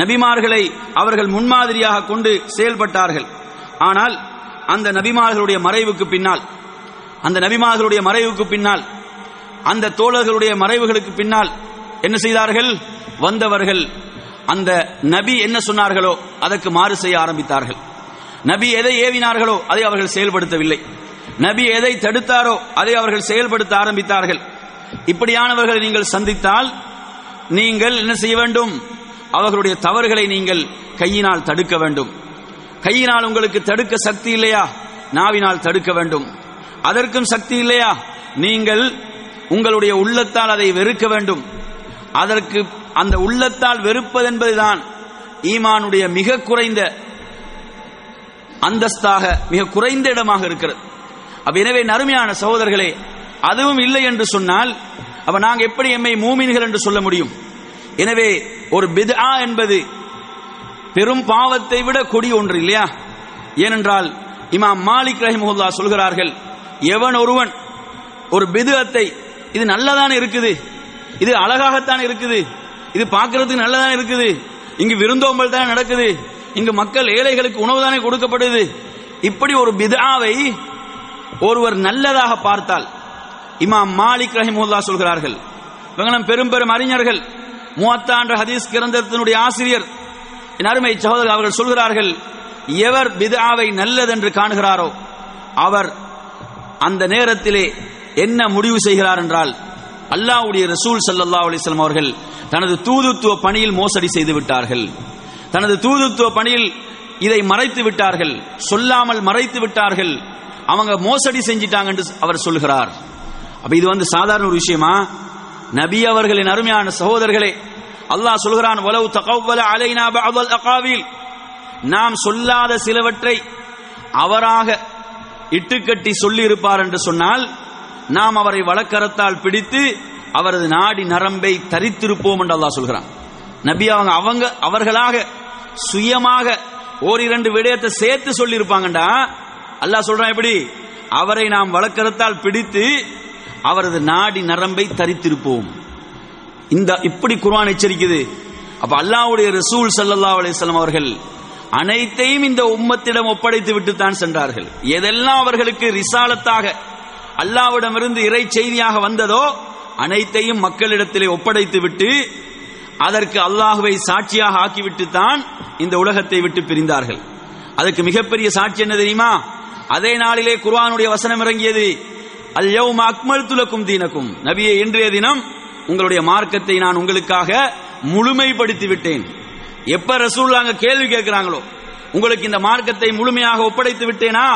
நபிமார்களை அவர்கள் முன்மாதிரியாக கொண்டு செயல்பட்டார்கள். ஆனால் அந்த நபிமார்களுடைய மறைவுக்கு பின்னால் அந்த நபிமார்களுடைய மறைவுக்கு பின்னால் அந்த தோழர்களுடைய மறைவுகளுக்கு பின்னால் என்ன செய்தார்கள்? வந்தவர்கள். அந்த நபி என்ன சொன்னார்களோ அதற்கு மாறு செய்ய ஆரம்பித்தார்கள். நபி எதை ஏவினார்களோ அதை அவர்கள் செயல்படுத்தவில்லை. நபி எதை தடுத்தாரோ அதை அவர்கள் செயல்படுத்த ஆரம்பித்தார்கள். இப்படியானவர்களை நீங்கள் சந்தித்தால் நீங்கள் என்ன செய்ய வேண்டும்? அவர்களுடைய தவறுகளை நீங்கள் கையினால் தடுக்க வேண்டும். கையினால் உங்களுக்கு தடுக்க சக்தி இல்லையா? நாவினால் தடுக்க வேண்டும். அதற்கும் சக்தி இல்லையா? நீங்கள் உங்களுடைய உள்ளத்தால் அதை வெறுக்க வேண்டும். அதற்கு அந்த உள்ளத்தால் வெறுப்பதென்பதுதான் ஈமானுடைய மிக குறைந்த அந்தஸ்தாக மிக குறைந்த இடமாக இருக்கிறது. அப்ப எனவே நறுமையான சகோதரர்களே அதுவும் இல்லை என்று சொன்னால் அப்ப நாங்க எப்படி எம்மை மூமின்கள் என்று சொல்ல முடியும்? எனவே ஒரு பித்ஆ என்பது பெரும் பாவத்தை விட கொடி ஒன்று இல்லையா? ஏனென்றால் இமாம் மாலிக் ரஹிமுல்லா சொல்கிறார்கள் எவன் ஒருவன் ஒரு பிதுஅத்தை இது நல்லதானே இருக்குது? இது அழகாகத்தான் இருக்குது? இது பார்க்கறதுக்கு நல்லதானே இருக்குது? இங்கு விருந்தோம்பல் தானே நடக்குது? இங்கு மக்கள் ஏழைகளுக்கு உணவு தானே கொடுக்கப்படுது? இப்படி ஒரு பிதாவை ஒருவர் நல்லதாக பார்த்தால் இமாம் மாலிக் ரஹிமுல்லா சொல்கிறார்கள். இவங்களும் பெரும் பெரும் அறிஞர்கள். மூவத்தா என்ற ஹதீஸ் கிரந்தத்தினுடைய ஆசிரியர். என் அருமை சகோதரர் அவர்கள் சொல்கிறார்கள் எவர் பிதாவை நல்லதென்று காணுகிறாரோ அவர் அந்த நேரத்திலே என்ன முடிவு செய்கிறார் என்றால் அல்லாஹ்வுடைய ரசூல் ஸல்லல்லாஹு அலிஸ்லாம் அவர்கள் தனது தூதுத்துவ பணியில் மோசடி செய்து விட்டார்கள். தனது தூதுத்துவ பணியில் இதை மறைத்து விட்டார்கள். சொல்லாமல் மறைத்து விட்டார்கள். அவங்க மோசடி செஞ்சிட்டாங்க என்று அவர் சொல்கிறார். அப்ப இது வந்து சாதாரண ஒரு விஷயமா? நபி அவர்களின் அருமையான சகோதரர்களே அல்லாஹ் சொல்கிறான் வலவு தகவல அலைனா பஅதல் அகாவில். நாம் சொல்லாத சிலவற்றை அவராக இட்டுக்கட்டி சொல்லி இருப்பார் என்று சொன்னால் நாம் அவரை வழக்கரத்தால் பிடித்து அவரது நாடி நரம்பை தரித்திருப்போம் என்று அல்லாஹ் சொல்கிறான். நபி அவங்க அவங்க அவர்களாக சுயமாக ஓரிரண்டு விடயத்தை சேர்த்து சொல்லியிருப்பாங்கண்டா. அல்லாஹ் சொல்றான் எப்படி? அவரை நாம் வழக்கரத்தால் பிடித்து அவரது நாடி நரம்பை தரித்திருப்போம். இந்த இப்படி குர்ஆன் எச்சரிக்குது. அப்ப அல்லாஹ்வுடைய ரசூல் ஸல்லல்லாஹு அலைஹி அவர்கள் அனைத்தையும் இந்த உம்மத்திடம் ஒப்படைத்து விட்டு தான் சென்றார்கள். எதெல்லாம் அவர்களுக்கு ரிசாலத்தாக அல்லாவிடமிருந்து இறை செய்தியாக வந்ததோ அனைத்தையும் மக்களிடத்திலே ஒப்படைத்து விட்டு அதற்கு அல்லாஹுவை சாட்சியாக ஆக்கிவிட்டு தான் இந்த உலகத்தை விட்டு பிரிந்தார்கள். அதுக்கு மிகப்பெரிய சாட்சி என்ன தெரியுமா? அதே நாளிலே குர்வானுடைய வசனம் இறங்கியது. அல் யௌம அக்மல்து லக்கும் தீனக்கும். நபியை இன்றைய தினம் உங்களுடைய மார்க்கத்தை நான் உங்களுக்காக முழுமைப்படுத்தி விட்டேன் எப்ப ரசூல்லாங்க கேள்வி கேட்கிறாங்களோ உங்களுக்கு இந்த மார்க்கத்தை முழுமையாக ஒப்படைத்து விட்டேனா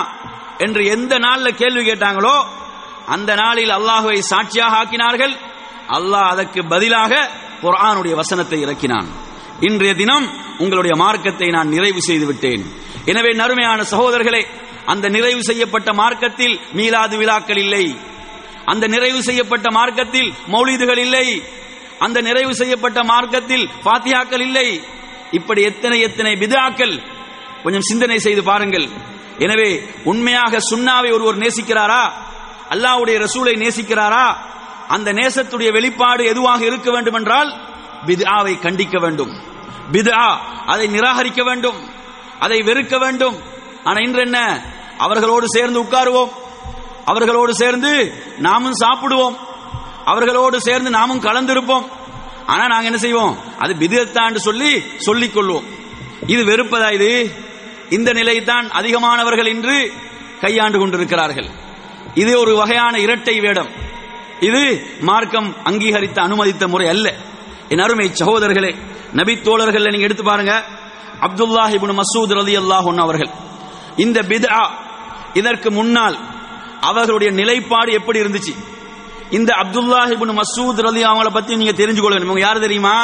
என்று எந்த நாளில் கேள்வி கேட்டாங்களோ அந்த நாளில் அல்லாஹுவை சாட்சியாக ஆக்கினார்கள். அல்லாஹ் அதற்கு பதிலாக குர்ஆனுடைய வசனத்தை இறக்கினான். இன்றைய தினம் உங்களுடைய மார்க்கத்தை நான் நிறைவு செய்து விட்டேன் எனவே நறுமையான சகோதரர்களே அந்த நிறைவு செய்யப்பட்ட மார்க்கத்தில் மீலாது விழாக்கள் இல்லை. அந்த நிறைவு செய்யப்பட்ட மார்க்கத்தில் மௌலிதுகள் இல்லை. அந்த நிறைவு செய்யப்பட்ட மார்க்கத்தில் பாத்தியாக்கள் இல்லை. இப்படி எத்தனை எத்தனை பிதாக்கள் கொஞ்சம் சிந்தனை செய்து பாருங்கள். எனவே உண்மையாக சுண்ணாவை ஒருவர் நேசிக்கிறாரா? அல்லாவுடைய ரசூலை நேசிக்கிறாரா? அந்த நேசத்துடைய வெளிப்பாடு எதுவாக இருக்க வேண்டும் என்றால் பிதாவை கண்டிக்க வேண்டும். பிதா அதை நிராகரிக்க வேண்டும். அதை வெறுக்க வேண்டும். ஆனா இன்று என்ன அவர்களோடு சேர்ந்து உட்காருவோம். அவர்களோடு சேர்ந்து நாமும் சாப்பிடுவோம். அவர்களோடு சேர்ந்து நாமும் கலந்திருப்போம். ஆனா நாங்க என்ன செய்வோம்? அது பிதத்தான்னு சொல்லி சொல்லிக் கொள்வோம். இது வெறுப்பதா இது? இந்த நிலைத்தான் அதிகமானவர்கள் இன்று கையாண்டு கொண்டிருக்கிறார்கள். இது ஒரு வகையான இரட்டை வேடம். இது மார்க்கம் அங்கீகரித்த அனுமதித்த முறை அல்ல. என் அருமை சகோதரர்களே நபி தோழர்கள் நீங்க எடுத்து பாருங்க. அப்துல்லாஹ் மசூத் ரலியல்லாஹு அல்லாஹன் அவர்கள் இந்த பிதா இதற்கு முன்னால் அவர்களுடைய நிலைப்பாடு எப்படி இருந்துச்சு? இந்த அப்துல்லாஹ் மசூத் ரலி அவங்கள பத்தி நீங்க தெரிஞ்சு கொள்ள வேண்டும் யாரு தெரியுமா?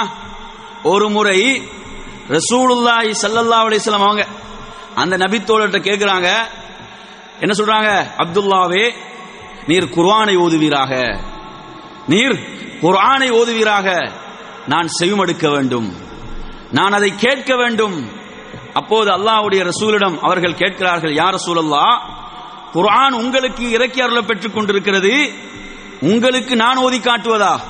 ஒரு முறை ரசூலுல்லாஹி ஸல்லல்லாஹு அலைஹி வஸல்லம் அவங்க அந்த நபி தோழர்கிட்ட கேக்குறாங்க என்ன சொல்றாங்க? அப்துல்லாவே நீர் குர்ஆனை ஓதுவீராக. நீர் குர்ஆனை ஓதுவீராக. நான் செவிமடுக்க வேண்டும். நான் அதை கேட்க வேண்டும். அப்போது அல்லாஹ்வுடைய ரசூலிடம் அவர்கள் கேட்கிறார்கள் யார் ரசூலல்லா குர்ஆன் உங்களுக்கு இறக்கி அருள பெற்றுக் கொண்டிருக்கிறது. உங்களுக்கு நான் ஓதி காட்டுவதா?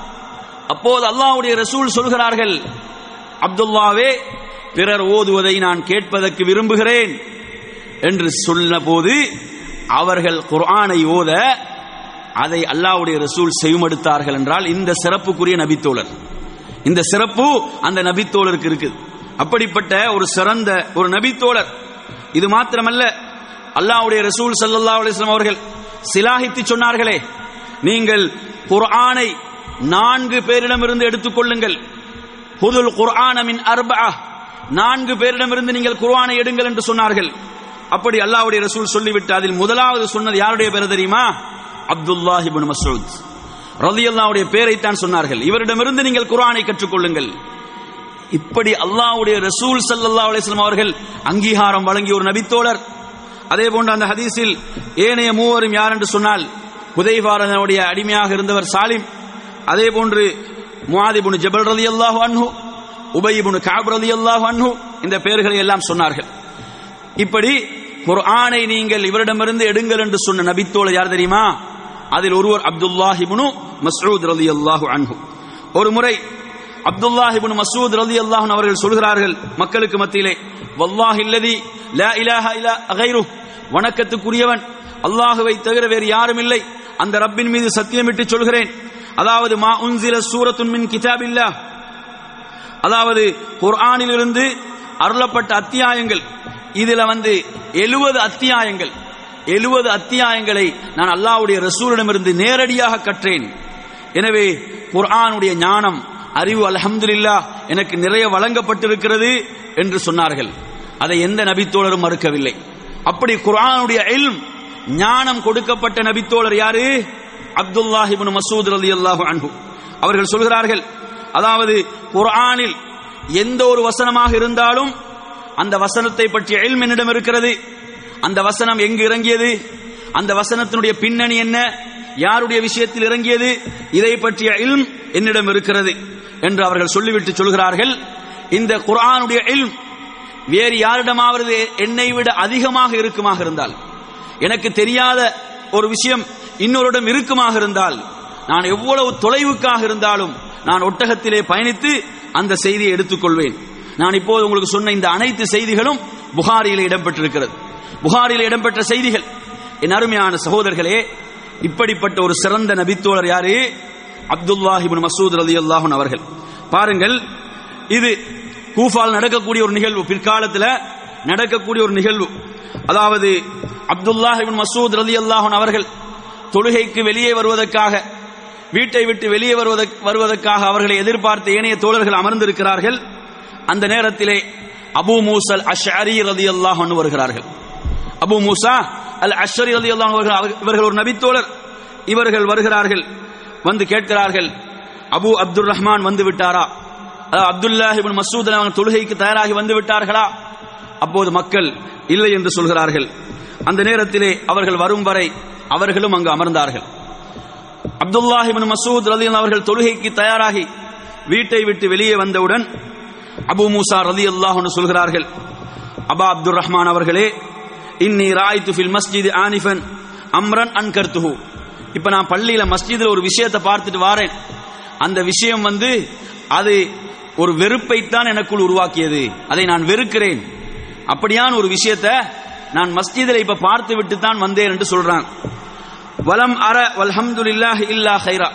அப்போது அல்லாஹ்வுடைய ரசூல் சொல்கிறார்கள் அப்துல்லாவே பிறர் ஓதுவதை நான் கேட்பதற்கு விரும்புகிறேன் என்று சொன்னபோது அவர்கள் குர்ஆனை ஓத அதை அல்லாவுடைய ரசூல் செவிமடுத்தார்கள் என்றால் இந்த சிறப்புக்குரிய நபித்தோழர். இந்த சிறப்பு அந்த நபித்தோழருக்கு இருக்குது. அப்படிப்பட்ட ஒரு சிறந்த ஒரு நபித்தோழர். இது மாத்திரமல்ல அல்லாவுடைய ரசூல் சல்லா அலிஸ்லாம் அவர்கள் சிலாகித்து சொன்னார்களே நீங்கள் குர்ஆனை நான்கு பேரிடமிருந்து எடுத்துக்கொள்ளுங்கள் ஹுதுல் குர்ஆன மின் அர்பஅ நான்கு பேரிடமிருந்து நீங்கள் குர்ஆனை எடுங்கள் என்று சொன்னார்கள். அப்படி அல்லாவுடைய ரசூல் சொல்லிவிட்டு அதில் முதலாவது சொன்னது யாருடைய பேர் தெரியுமா? அப்துல்லாஹ் மசூத். மஸ்ஊத் ரலியல்லாஹுடைய பேரைத்தான் சொன்னார்கள். இவரிடமிருந்து நீங்கள் குரானை கற்றுக்கொள்ளுங்கள். இப்படி அல்லாவுடைய ரசூல் ஸல்லல்லாஹு அலிஸ்லாம் அவர்கள் அங்கீகாரம் வழங்கிய ஒரு நபித்தோழர். அதே போன்று அந்த ஹதீஸில் ஏனைய மூவரும் யார் என்று சொன்னால் உதயபாரதனுடைய அடிமையாக இருந்தவர் சாலிம். அதே போன்று முவாதிபுனு ஜபல் அல்லாஹ் அன்ஹு உபயிபுனு காப் ரதி அல்லாஹ் அன்ஹு இந்த பெயர்களை எல்லாம் சொன்னார்கள். இப்படி குர்ஆனை நீங்கள் இவரிடமிருந்து எடுங்கள் என்று சொன்ன நபித்தோழர் யார் தெரியுமா? அதில் ஒருவர் அப்துல்லாஹ் மசூத் ரலி அல்லாஹு அன்ஹு. ஒரு முறை அப்துல்லாஹ் இப்னு மஸ்ஊத் ரலியல்லாஹு அவர்கள் சொல்கிறார்கள் மக்களுக்கு மத்தியிலே வல்லாஹ் இல்லதி லா இலாஹ இலா அகைரு வணக்கத்துக்குரியவன் அல்லாஹுவை தவிர வேறு யாரும் இல்லை. அந்த ரப்பின் மீது சத்தியமிட்டு சொல்கிறேன். அதாவது மா உன்சில சூரத்துன் மின் கிதாபில்லா அதாவது குர்ஆனிலிருந்து அருளப்பட்ட அத்தியாயங்கள் இதுல வந்து எழுபது அத்தியாயங்கள். எழுபது அத்தியாயங்களை நான் அல்லாவுடைய ரசூலிடமிருந்து நேரடியாக கற்றேன். எனவே குர்ஆனுடைய ஞானம் அறிவு அலஹம்துல்லா எனக்கு நிறைய வழங்கப்பட்டிருக்கிறது என்று சொன்னார்கள். அதை எந்த நபித்தோழரும் மறுக்கவில்லை. அப்படி குர்ஆனுடைய இல்ம் ஞானம் கொடுக்கப்பட்ட நபித்தோழர் யாரு? அப்துல்லாஹ் இப்னு மசூத் ரலியல்லாஹு அன்பு அவர்கள் சொல்கிறார்கள் அதாவது குர்ஆனில் எந்த ஒரு வசனமாக இருந்தாலும் அந்த வசனத்தை பற்றிய இல்ம் என்னிடம் இருக்கிறது. அந்த வசனம் எங்கு இறங்கியது? அந்த வசனத்தினுடைய பின்னணி என்ன? யாருடைய விஷயத்தில் இறங்கியது? இதை பற்றிய இல்ம் என்னிடம் இருக்கிறது என்று அவர்கள் சொல்லிவிட்டு சொல்கிறார்கள். இந்த குரானுடைய இல்ம் வேறு யாரிடமாவது என்னை விட அதிகமாக இருக்குமாக இருந்தால் எனக்கு தெரியாத ஒரு விஷயம் இன்னொருடம் இருக்குமாக இருந்தால் நான் எவ்வளவு தொலைவுக்காக இருந்தாலும் நான் ஒட்டகத்திலே பயணித்து அந்த செய்தியை எடுத்துக்கொள்வேன். நான் இப்போது உங்களுக்கு சொன்ன இந்த அனைத்து செய்திகளும் புகாரியில் இடம்பெற்றிருக்கிறது. புகாரில் இடம்பெற்ற செய்திகள். என் அருமையான சகோதரர்களே இப்படிப்பட்ட ஒரு சிறந்த நபித்தோழர் யாரு? அப்துல்லாஹிபின் மசூத் ரதி அல்லாஹன் அவர்கள். பாருங்கள் இது கூஃபால் நடக்கக்கூடிய ஒரு நிகழ்வு பிற்காலத்தில் நடக்கக்கூடிய ஒரு நிகழ்வு. அதாவது அப்துல்லாஹிபின் மசூத் ரதி அல்லாஹன் அவர்கள் தொழுகைக்கு வெளியே வருவதற்காக வீட்டை விட்டு வெளியே வருவதற்கு வருவதற்காக அவர்களை எதிர்பார்த்த ஏனைய தோழர்கள் அமர்ந்திருக்கிறார்கள். அந்த நேரத்திலே அபு மூசல் அஷ்அரி ரதி அல்லாஹ் வருகிறார்கள். அபு மூசா அல் அஷ்அரி ரதி அல்லாஹ் இவர்கள் ஒரு நபித்தோழர். இவர்கள் வருகிறார்கள். வந்து கேட்கிறார்கள் அபு அப்துல் ரஹ்மான் வந்து விட்டாரா? அப்துல்லாஹி அப்துல்லாஹ் மசூத் அவங்க தொழுகைக்கு தயாராகி வந்து விட்டார்களா? அப்போது மக்கள் இல்லை என்று சொல்கிறார்கள். அந்த நேரத்திலே அவர்கள் வரும் வரை அவர்களும் அங்கு அமர்ந்தார்கள். அப்துல்லாஹிபின் மசூத் ரதியன் அவர்கள் தொழுகைக்கு தயாராகி வீட்டை விட்டு வெளியே வந்தவுடன் அபு மூசா ரதி அல்லாஹ் சொல்கிறார்கள் அபா அப்துல் ரஹ்மான் அவர்களே இன்னி ராய்த்து ஃபில் மஸ்ஜித் ஆனிஃபன் அம்ரன் அன்கர்த்துஹு இப்ப நான் பள்ளியில மஸ்ஜிதில் ஒரு விஷயத்தை பார்த்துட்டு வாரேன். அந்த விஷயம் வந்து அது ஒரு வெறுப்பைத்தான் எனக்குள் உருவாக்கியது. அதை நான் வெறுக்கிறேன். அப்படியான ஒரு விஷயத்தை நான் மஸ்ஜிதில் இப்ப பார்த்து விட்டு தான் வந்தேன் என்று சொல்றான். வலம் அற வல்ஹம்துலில்லாஹ் இல்லா ஹைரா.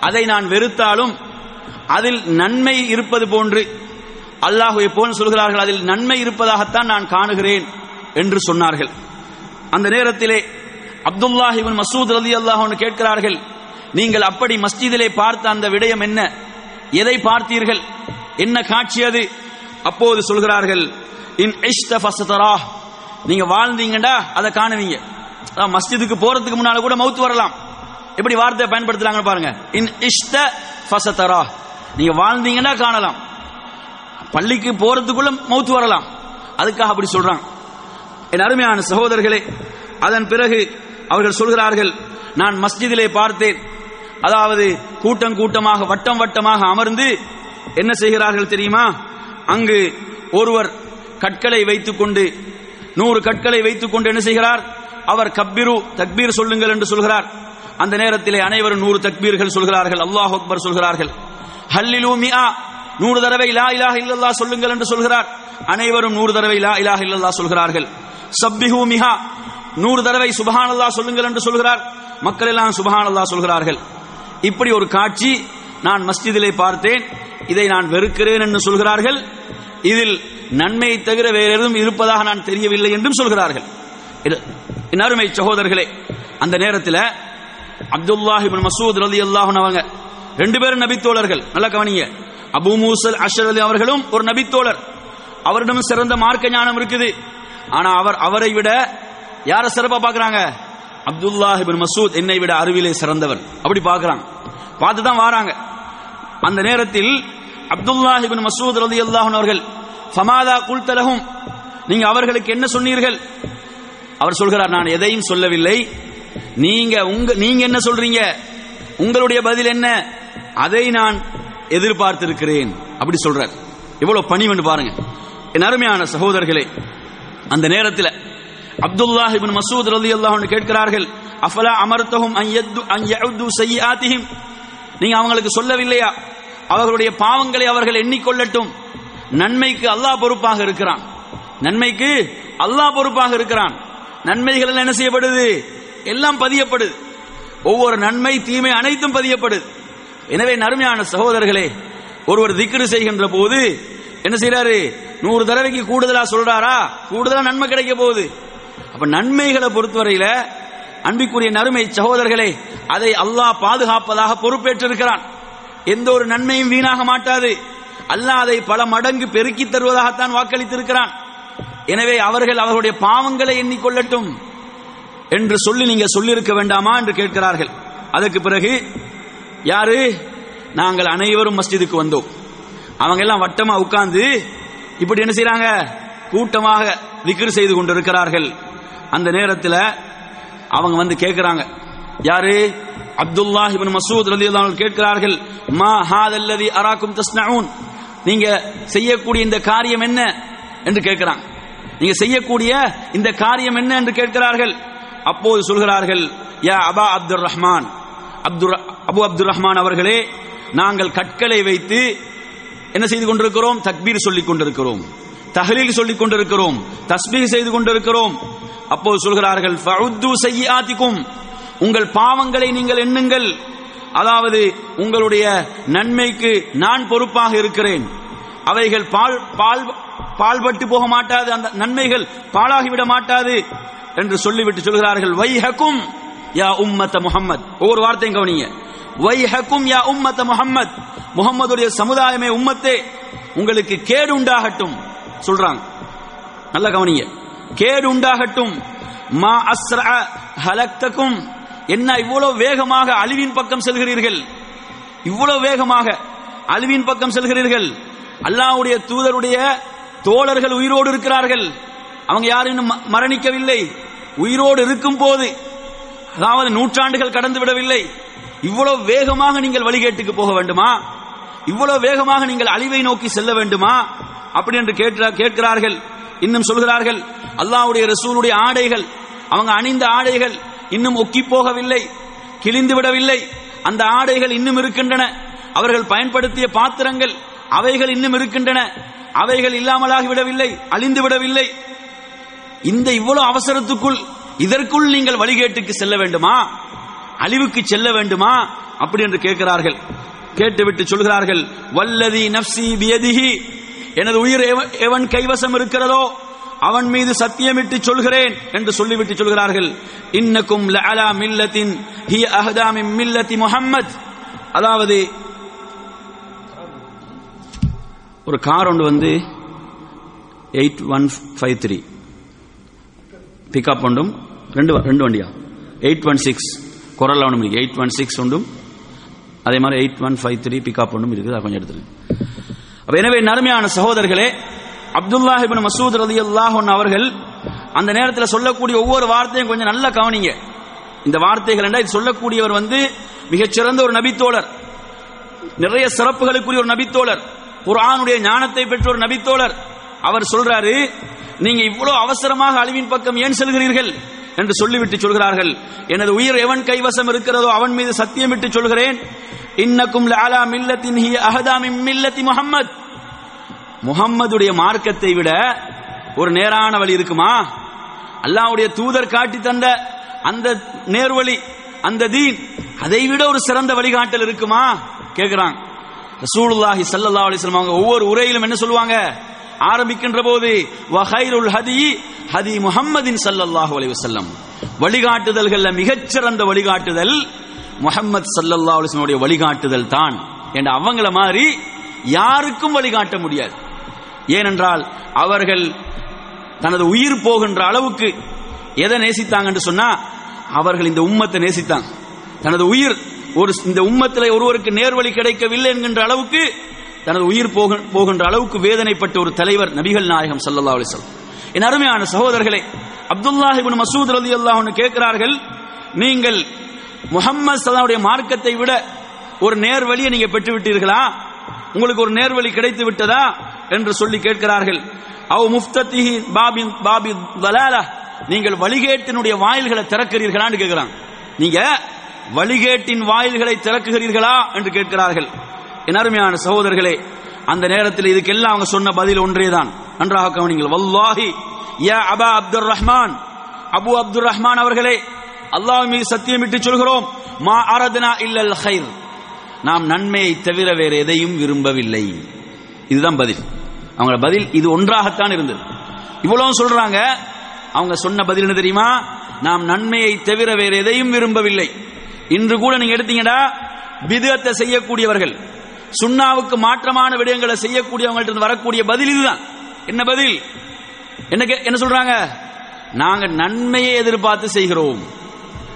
அதை நான் வெறுத்தாலும் அதில் நன்மை இருப்பது போன்று அல்லாஹுவை போல் சொல்கிறார்கள் அதில் நன்மை இருப்பதாகத்தான் நான் காணுகிறேன் என்று சொன்னார்கள். அந்த நேரத்திலே அப்துல்லாஹிபின் மசூத் ரதி அல்லாஹ் கேட்கிறார்கள் நீங்கள் அப்படி மஸ்ஜிதிலே பார்த்த அந்த விடயம் என்ன? எதை பார்த்தீர்கள்? என்ன காட்சி அது? அப்போது சொல்கிறார்கள் இன் இஷ்ட நீங்க வாழ்ந்தீங்கடா அதை காணுவீங்க. மஸ்ஜிதுக்கு போறதுக்கு முன்னால கூட மவுத்து வரலாம். எப்படி வார்த்தையை பயன்படுத்துறாங்க பாருங்க. இன் இஷ்ட ஃபசதரா நீங்க வாழ்ந்தீங்கன்னா காணலாம். பள்ளிக்கு போறதுக்குள்ள மௌத்து வரலாம். அதுக்காக அப்படி சொல்றான். என் அருமையான சகோதரர்களே அதன் பிறகு அவர்கள் சொல்கிறார்கள் நான் மஸ்ஜிதிலே பார்த்தேன். அதாவது கூட்டம் கூட்டமாக வட்டம் வட்டமாக அமர்ந்து என்ன செய்கிறார்கள் தெரியுமா? அங்கு ஒருவர் கற்களை வைத்துக்கொண்டு நூறு கற்களை வைத்துக்கொண்டு என்ன செய்கிறார்? அவர் கப்பிரு தக்பீர் சொல்லுங்கள் என்று சொல்கிறார். அந்த நேரத்திலே அனைவரும் நூறு தக்பீர்கள் சொல்கிறார்கள் அல்லாஹ் அக்பர் சொல்கிறார்கள். ஹல்லிலூமியா நூறு தடவை லா இலாஹ இல்லல்லா சொல்லுங்கள் என்று சொல்கிறார். அனைவரும் நூறு தடவை லா இலாஹ இல்லல்லா சொல்கிறார்கள். சப்பிஹு மிஹா நூறு தடவை சுபஹானல்லாஹ் சொல்லுங்கள் என்று சொல்கிறார். மக்கள் எல்லாம் சுபஹானல்லா சொல்கிறார்கள். இப்படி ஒரு காட்சி நான் மஸ்ஜிதிலே பார்த்தேன். இதை நான் வெறுக்கிறேன் என்று சொல்கிறார்கள். இதில் நன்மையை தவிர வேறு எதுவும் இருப்பதாக நான் தெரியவில்லை என்றும் சொல்கிறார்கள். இது- அருமை சகோதரர்களே அந்த நேரத்தில் அப்துல்லாஹிபின் மசூத் ரலி அவங்க ரெண்டு பேரும் நபித்தோழர்கள். நல்ல கவனிங்க. அபு மூசல் அஷர் அலி அவர்களும் ஒரு நபித்தோழர். அவரிடம் சிறந்த மார்க்க ஞானம் இருக்குது. ஆனா அவர் அவரை விட யார சிறப்பா பாக்குறாங்க அப்துல்லாஹி பின் மசூத் என்னை விட அறிவிலே சிறந்தவர். அப்படி பாக்குறாங்க பார்த்து தான் வாராங்க. அந்த நேரத்தில் அப்துல்லாஹி பின் மசூத் ரலியல்லாஹு அல்லாஹன் அவர்கள் ஃபமாதா குல்தலகும் நீங்க அவர்களுக்கு என்ன சொன்னீர்கள்? அவர் சொல்கிறார் நான் எதையும் சொல்லவில்லை. நீங்க உங்க நீங்க என்ன சொல்றீங்க? உங்களுடைய பதில் என்ன? அதை நான் எதிர்பார்த்திருக்கிறேன். அப்படி சொல்றார். இவ்வளவு பணிவென்று பாருங்க. என் அருமையான சகோதரர்களே அந்த நேரத்தில் அப்துல்லாஹ் இப்னு மசூத் ரலியல்லாஹு அன்ஹு கேட்கிறார்கள் அஃபலா அமர்த்தகும் அன் யத்து அன் யஉது நீங்க அவங்களுக்கு சொல்லவில்லையா? அவர்களுடைய பாவங்களை அவர்கள் எண்ணிக்கொள்ளட்டும். நன்மைக்கு அல்லாஹ் பொறுப்பாக இருக்கிறான். நன்மைக்கு அல்லாஹ் பொறுப்பாக இருக்கிறான். நன்மைகள் என்ன செய்யப்படுது? எல்லாம் பதியப்படுது. ஒவ்வொரு நன்மை தீமை அனைத்தும் பதியப்படுது. எனவே நறுமையான சகோதரர்களே ஒருவர் திக்ரு செய்கின்ற போது என்ன செய்யறாரு நூறு தடவைக்கு கூடுதலா சொல்றாரா? கூடுதலா நன்மை கிடைக்க போகுது. அப்ப நன்மைகளை பொறுத்தவரையில அன்பிக்குரிய நறுமை சகோதரர்களே அதை அல்லாஹ் பாதுகாப்பதாக பொறுப்பேற்றிருக்கிறான். எந்த ஒரு நன்மையும் வீணாக மாட்டாது. அல்லாஹ் அதை பல மடங்கு பெருக்கி தருவதாகத்தான் வாக்களித்திருக்கிறான். எனவே அவர்கள் அவர்களுடைய பாவங்களை எண்ணிக்கொள்ளட்டும் என்று சொல்லி நீங்க சொல்லியிருக்க வேண்டாமா என்று கேட்கிறார்கள். அதற்கு பிறகு யாரு? நாங்கள் அனைவரும் மஸ்ஜிதுக்கு வந்தோம். அவங்க எல்லாம் வட்டமா உட்கார்ந்து இப்படி என்ன செய்யறாங்க கூட்டமாக விக்ர் செய்து கொண்டிருக்கிறார்கள். அந்த நேரத்தில் அவங்க வந்து கேட்கிறாங்க யாரு? அப்துல்லாஹ் இபின் மசூத் ரலியல்லாஹு கேட்கிறார்கள் மா ஹாதல்லதி அராக்கும் தஸ்னவுன் நீங்க செய்யக்கூடிய இந்த காரியம் என்ன? என்று கேட்கிறாங்க நீங்க செய்யக்கூடிய இந்த காரியம் என்ன? என்று கேட்கிறார்கள். அப்போது சொல்கிறார்கள் யா அபா அப்துர் ரஹ்மான் அப்துல் அபு அப்துல் ரஹ்மான் அவர்களே நாங்கள் கற்களை வைத்து என்ன செய்து கொண்டிருக்கிறோம்? தக்பீர் சொல்லிக் கொண்டிருக்கிறோம். தஹலீல் சொல்லிக் கொண்டிருக்கிறோம். தஸ்பீர் செய்து கொண்டிருக்கிறோம். அப்போது சொல்கிறார்கள் ஃபஉத்து உங்கள் பாவங்களை நீங்கள் எண்ணுங்கள். அதாவது உங்களுடைய நன்மைக்கு நான் பொறுப்பாக இருக்கிறேன். அவைகள் பால் பால் பால்பட்டு போக மாட்டாது. அந்த நன்மைகள் பாழாகிவிட மாட்டாது என்று சொல்லிவிட்டு சொல்கிறார்கள் வைஹக்கும். யா உம்மத்த முகம்மது ஒவ்வொரு வார்த்தையும் கவனிங்க. வைஹக்கும் யா உம்மத்த முகம்மத் முகம்மதுடைய சமுதாயமே உம்மத்தே. உங்களுக்கு கேடு உண்டாகட்டும் சொல்றாங்க. நல்ல கவனிங்க. கேடு உண்டாகட்டும் மா அஸ்ர ஹலக்தக்கும் என்ன இவ்வளவு வேகமாக அழிவின் பக்கம் செல்கிறீர்கள்? இவ்வளவு வேகமாக அழிவின் பக்கம் செல்கிறீர்கள்? அல்லாஹ்வுடைய தூதருடைய தோழர்கள் உயிரோடு இருக்கிறார்கள். அவங்க யாரும் இன்னும் ம- மரணிக்கவில்லை. உயிரோடு இருக்கும் போது அதாவது நூற்றாண்டுகள் கடந்து விடவில்லை. இவ்வளவு வேகமாக நீங்கள் வழிகேட்டுக்கு போக வேண்டுமா? இவ்வளவு வேகமாக நீங்கள் அழிவை நோக்கி செல்ல வேண்டுமா? அப்படி என்று கேட்கிறார்கள். இன்னும் சொல்கிறார்கள் அல்லாஹ்வுடைய ரசூலுடைய ஆடைகள் அவங்க அணிந்த ஆடைகள் இன்னும் ஒக்கி போகவில்லை கிழிந்து விடவில்லை. அந்த ஆடைகள் இன்னும் இருக்கின்றன. அவர்கள் பயன்படுத்திய பாத்திரங்கள் அவைகள் இன்னும் இருக்கின்றன. அவைகள் இல்லாமலாகி விடவில்லை அழிந்து விடவில்லை. இந்த இவ்வளவு அவசரத்துக்குள் இதற்குள் நீங்கள் வழிகேட்டுக்கு செல்ல வேண்டுமா? அழிவுக்கு செல்ல வேண்டுமா? அப்படி என்று கேட்கிறார்கள். கேட்டுவிட்டு சொல்கிறார்கள் வல்லதி நப்சி பியதிஹி. எனது உயிர் எவன் கைவசம் இருக்கிறதோ அவன் மீது சத்தியமிட்டு சொல்கிறேன் என்று சொல்லிவிட்டு சொல்கிறார்கள். இன்னக்கும் லஅலா மில்லத்தின் ஹி அஹதாமி மில்லத்தி முஹம்மத். அதாவது ஒரு கார் ஒன்று வந்து eight one five three. Pickup ஒன்றும் ரெண்டு ரெண்டு வண்டியா? எயிட் ஒன் சிக்ஸ் குரல் ஒன்றும் இருக்கு எயிட் ஒன் சிக்ஸ் உண்டும் அதே மாதிரி eight one five three pickup ஒன்றும் இருக்குது. அதை கொஞ்சம் எடுத்துருங்க அப்போ எனவே நறுமையான சகோதரர்களே அப்துல்லாஹிபின் இப்னு மசூத் ரதி அல்லாஹன் அவர்கள் அந்த நேரத்தில் சொல்லக்கூடிய ஒவ்வொரு வார்த்தையும் கொஞ்சம் நல்லா கவனிங்க. இந்த வார்த்தைகள் என்றால் இது சொல்லக்கூடியவர் வந்து மிகச்சிறந்த ஒரு நபித்தோழர். நிறைய சிறப்புகளுக்குரிய ஒரு நபித்தோழர். குரானுடைய ஞானத்தை பெற்ற ஒரு நபித்தோழர். அவர் சொல்றாரு நீங்க இவ்வளவு அவசரமாக அழிவின் பக்கம் ஏன் செல்கிறீர்கள்? என்று சொல்லிவிட்டு சொல்கிறார்கள். எனது உயிர் எவன் கைவசம் இருக்கிறதோ அவன் மீது சத்தியமிட்டு சொல்கிறேன். இன்னக்கும் லாலா மில்லத்தின் ஹி அஹதா மில்லத்தி முகம்மது முகம்மதுடைய மார்க்கத்தை விட ஒரு நேரான வழி இருக்குமா? அல்லாவுடைய தூதர் காட்டி தந்த அந்த நேர்வழி அந்த தீன் அதை விட ஒரு சிறந்த வழிகாட்டல் இருக்குமா? கேக்குறாங்க ரசூலுல்லாஹி சல்லல்லாஹு அலைஹி வஸல்லம் அவங்க ஒவ்வொரு உரையிலும் என்ன சொல்லுவாங்க? ஆரம்பிக்கின்ற போது வஹைருல் ஹதி ஹதி முஹம்மதின் சல்லல்லாஹு அலைஹி வஸல்லம். வழிகாட்டுதல்கள்ல மிகச்சிறந்த வழிகாட்டுதல் முஹம்மத் சல்லல்லாஹு அலைஹி வஸல்லம் வழிகாட்டுதல் தான். என்ற அவங்கள மாதிரி யாருக்கும் வழிகாட்ட முடியாது. ஏனென்றால் அவர்கள் தனது உயிர் போகின்ற அளவுக்கு எதை நேசித்தாங்கன்னு சொன்னா அவர்கள் இந்த உம்மத்தை நேசித்தாங்க தனது உயிர் ஒரு இந்த உம்மத்தில் ஒருவருக்கு நேர்வழி கிடைக்கவில்லை என்கின்ற அளவுக்கு தனது உயிர் போகின்ற அளவுக்கு வேதனைப்பட்ட ஒரு தலைவர் நபிகள் நாயகம் சல்லா அலிசல் என் அருமையான சகோதரர்களே அப்துல்லாஹிபின் மசூத் ரலியல்லாஹு அல்லாஹ்னு கேட்கிறார்கள் நீங்கள் முகம்மது சல்லாவுடைய மார்க்கத்தை விட ஒரு நேர்வழியை நீங்க பெற்று விட்டீர்களா உங்களுக்கு ஒரு நேர்வழி கிடைத்து விட்டதா? என்று சொல்லி கேட்கிறார்கள். அவ் முஃப்தத்திஹி பாபி பாபி தலாலா நீங்கள் வழிகேட்டினுடைய வாயில்களை திறக்கிறீர்களான்னு கேட்கிறாங்க. நீங்க வழிகேட்டின் வாயில்களை திறக்குகிறீர்களா? என்று கேட்கிறார்கள். அருமையான சகோதரர்களே அந்த நேரத்தில் இதுக்கெல்லாம் அவங்க சொன்ன பதில் ஒன்றேதான். நன்றாக கவனிங்கள் வல்லாஹி யா அபா அப்துல் ரஹ்மான் அபு அப்துல் ரஹ்மான் அவர்களே அல்லாஹ் மீது சத்தியமிட்டு சொல்கிறோம் மா அரதனா இல்லல் ஹைர் நாம் நன்மையை தவிர வேறு எதையும் விரும்பவில்லை. இதுதான் பதில். அவங்க பதில் இது ஒன்றாகத்தான் இருந்தது. இவ்வளவு சொல்றாங்க. அவங்க சொன்ன பதில் என்ன தெரியுமா? நாம் நன்மையை தவிர வேறு எதையும் விரும்பவில்லை. இன்று கூட நீங்க எடுத்தீங்கடா விதத்தை செய்யக்கூடியவர்கள். சுண்ணாவுக்கு மாற்றமான விடயங்களை செய்யக்கூடியவங்கள்ட்ட இருந்து வரக்கூடிய பதில் இதுதான். என்ன பதில்? என்ன கே- என்ன சொல்றாங்க? நாங்க நன்மையை எதிர்பார்த்து செய்கிறோம்.